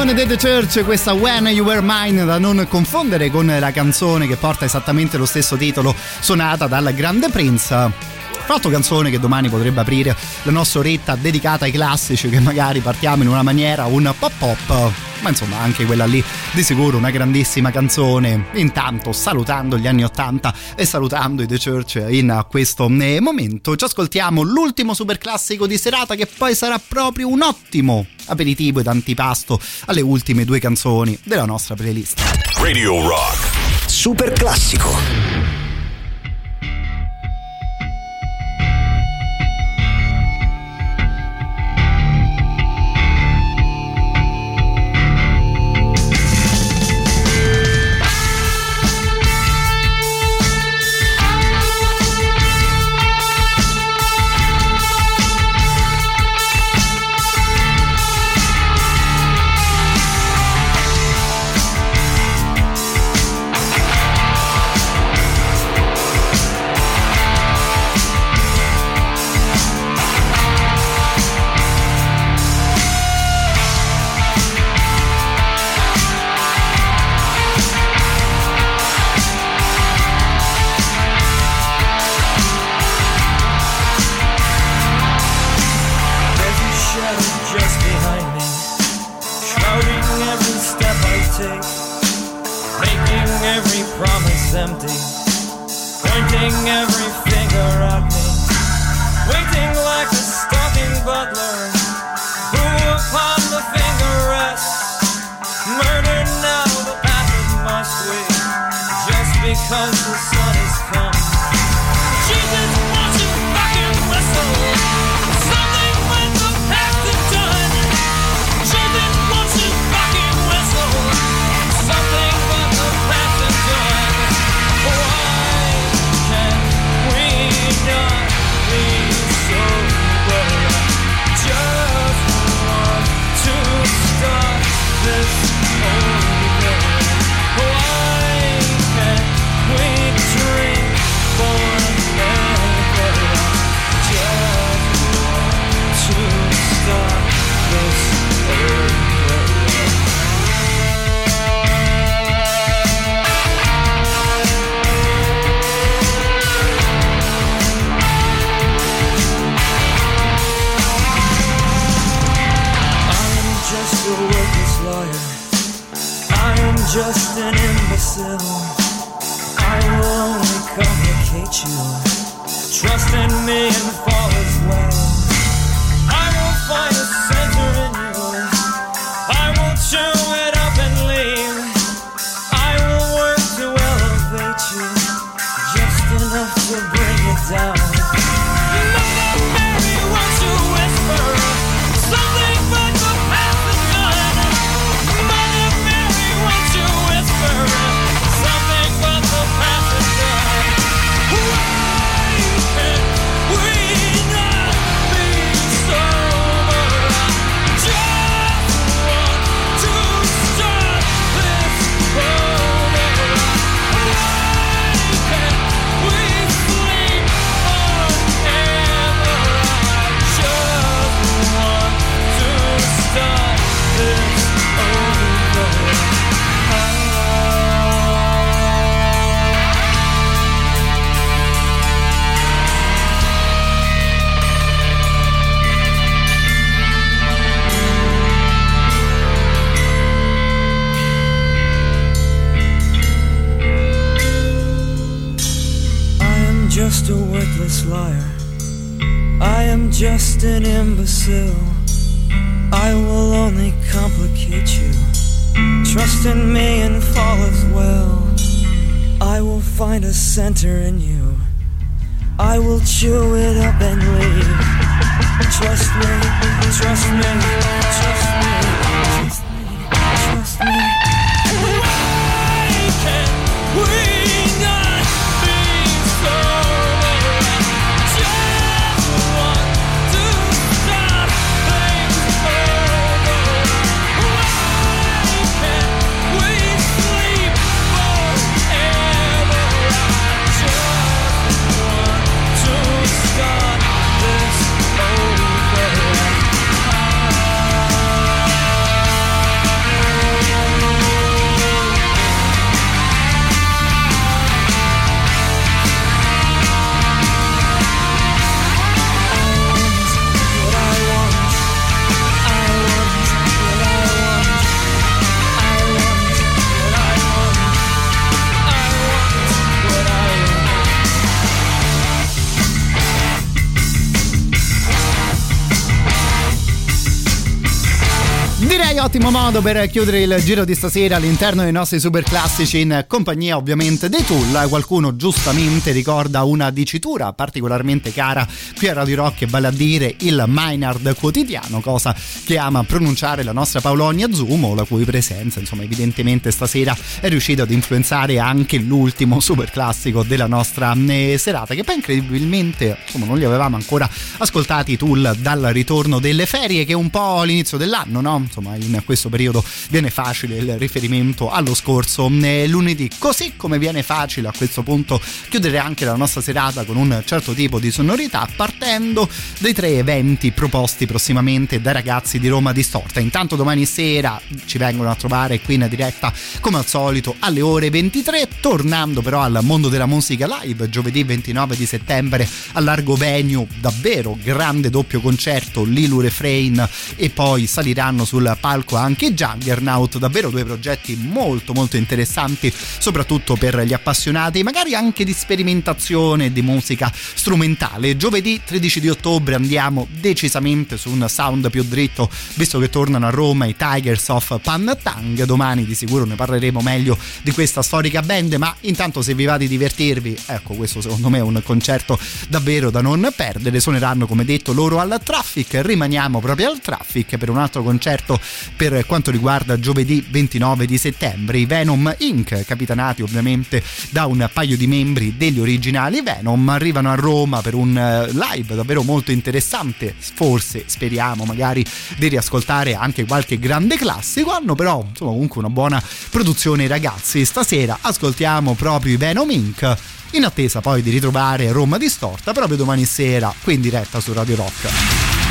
Sound Dead Church, questa When You Were Mine, da non confondere con la canzone che porta esattamente lo stesso titolo, suonata dal grande Prince. Tra l'altro canzone che domani potrebbe aprire la nostra oretta dedicata ai classici che magari partiamo in una maniera un po' pop ma insomma anche quella lì di sicuro una grandissima canzone. Intanto salutando gli anni 80 e salutando i The Church in questo eh, momento ci ascoltiamo l'ultimo super classico di serata che poi sarà proprio un ottimo aperitivo ed antipasto alle ultime due canzoni della nostra playlist. Radio Rock. Super classico ottimo modo per chiudere il giro di stasera all'interno dei nostri super classici in compagnia ovviamente dei Tool. Qualcuno giustamente ricorda una dicitura particolarmente cara qui a Radio Rock, vale a dire il Maynard quotidiano, cosa che ama pronunciare la nostra Paolonia Zumo, la cui presenza insomma evidentemente stasera è riuscita ad influenzare anche l'ultimo super classico della nostra eh, serata, che poi incredibilmente insomma non li avevamo ancora ascoltati i Tool dal ritorno delle ferie che è un po' l'inizio dell'anno, no? Insomma in questo periodo viene facile il riferimento allo scorso eh, lunedì, così come viene facile a questo punto chiudere anche la nostra serata con un certo tipo di sonorità partendo dai tre eventi proposti prossimamente dai ragazzi di Roma Distorta. Intanto domani sera ci vengono a trovare qui in diretta come al solito alle ore 23, tornando però al mondo della musica live giovedì 29 di settembre a Largo Venue, davvero grande doppio concerto, Lilu Refrain e poi saliranno sul palco anche i Juggernaut, davvero due progetti molto molto interessanti, soprattutto per gli appassionati, magari anche di sperimentazione di musica strumentale. Giovedì 13 di ottobre andiamo decisamente su un sound più dritto, visto che tornano a Roma i Tigers of Pantang. Domani di sicuro ne parleremo meglio di questa storica band, ma intanto se vi va di divertirvi, ecco, questo secondo me è un concerto davvero da non perdere. Suoneranno come detto loro al Traffic, rimaniamo proprio al Traffic per un altro concerto per quanto riguarda giovedì 29 di settembre. I Venom Inc., capitanati ovviamente da un paio di membri degli originali Venom, arrivano a Roma per un eh, live davvero molto interessante. Forse speriamo magari di riascoltare anche qualche grande classico. Hanno però insomma comunque una buona produzione ragazzi. Stasera ascoltiamo proprio i Venom Inc. In attesa poi di ritrovare Roma Distorta proprio domani sera qui in diretta su Radio Rock.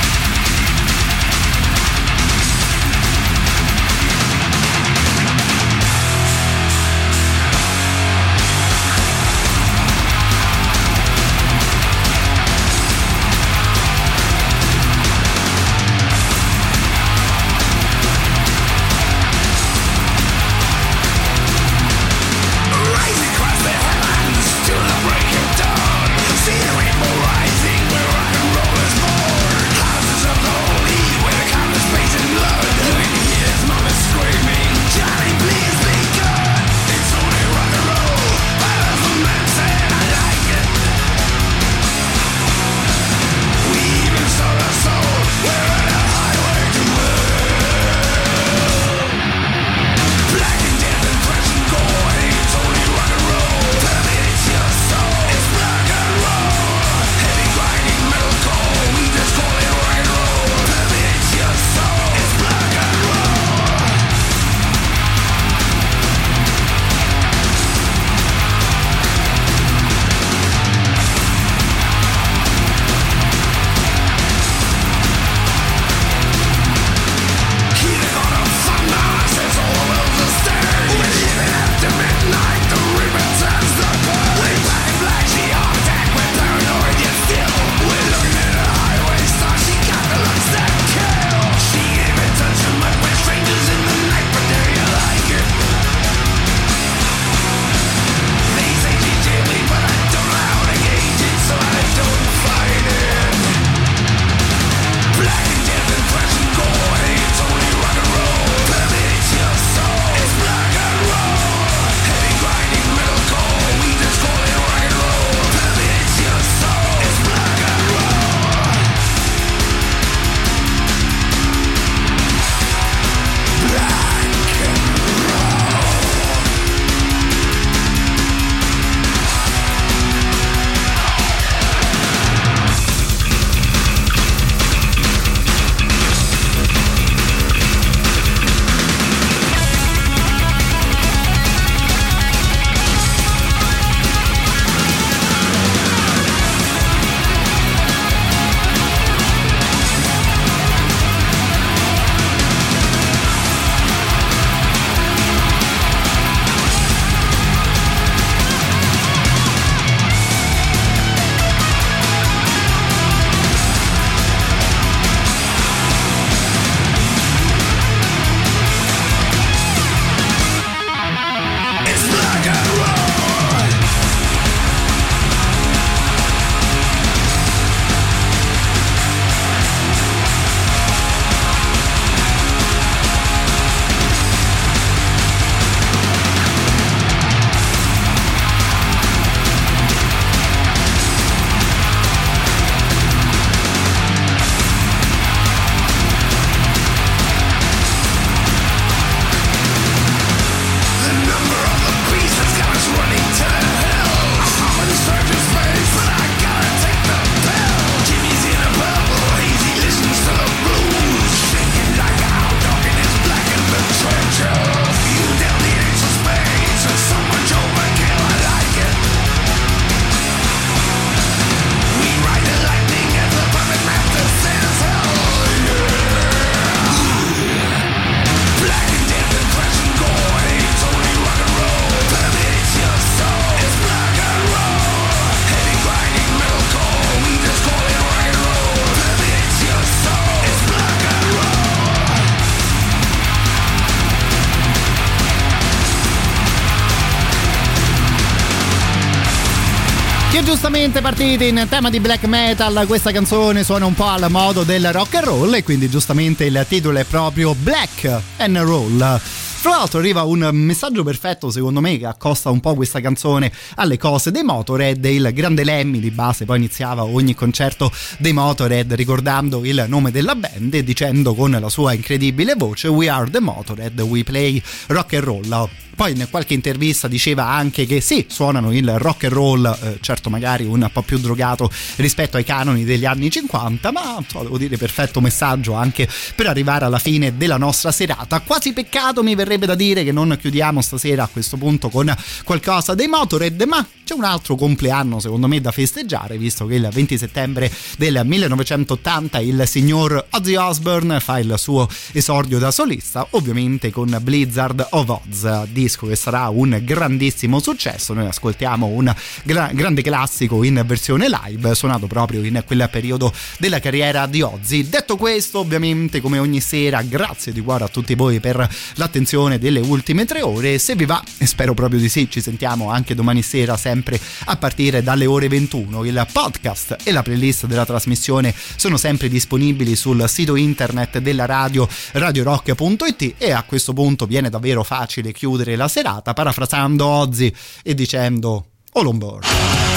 Giustamente partite in tema di black metal, questa canzone suona un po' al modo del rock and roll e quindi giustamente il titolo è proprio Black and Roll. Tra l'altro arriva un messaggio perfetto secondo me che accosta un po' questa canzone alle cose dei Motorhead il grande Lemmy di base. Poi iniziava ogni concerto dei Motorhead ricordando il nome della band e dicendo con la sua incredibile voce We are the Motorhead, we play rock and roll poi in qualche intervista diceva anche che sì, suonano il rock and roll, eh, certo magari un po' più drogato rispetto ai canoni degli anni 50, ma so, devo dire perfetto messaggio anche per arrivare alla fine della nostra serata. Quasi peccato mi verrebbe da dire che non chiudiamo stasera a questo punto con qualcosa dei Motorhead, ma c'è un altro compleanno secondo me da festeggiare, visto che il 20 settembre del 1980 il signor Ozzy Osbourne fa il suo esordio da solista, ovviamente con Blizzard of Oz di disco che sarà un grandissimo successo. Noi ascoltiamo un gra- grande classico in versione live, suonato proprio in quel periodo della carriera di Ozzy. Detto questo, ovviamente, come ogni sera, grazie di cuore a tutti voi per l'attenzione delle ultime tre ore. Se vi va, e spero proprio di sì, ci sentiamo anche domani sera, sempre a partire dalle ore 21. Il podcast e la playlist della trasmissione sono sempre disponibili sul sito internet della radio radiorock.it e a questo punto viene davvero facile chiudere la serata parafrasando Ozzy e dicendo Olombor.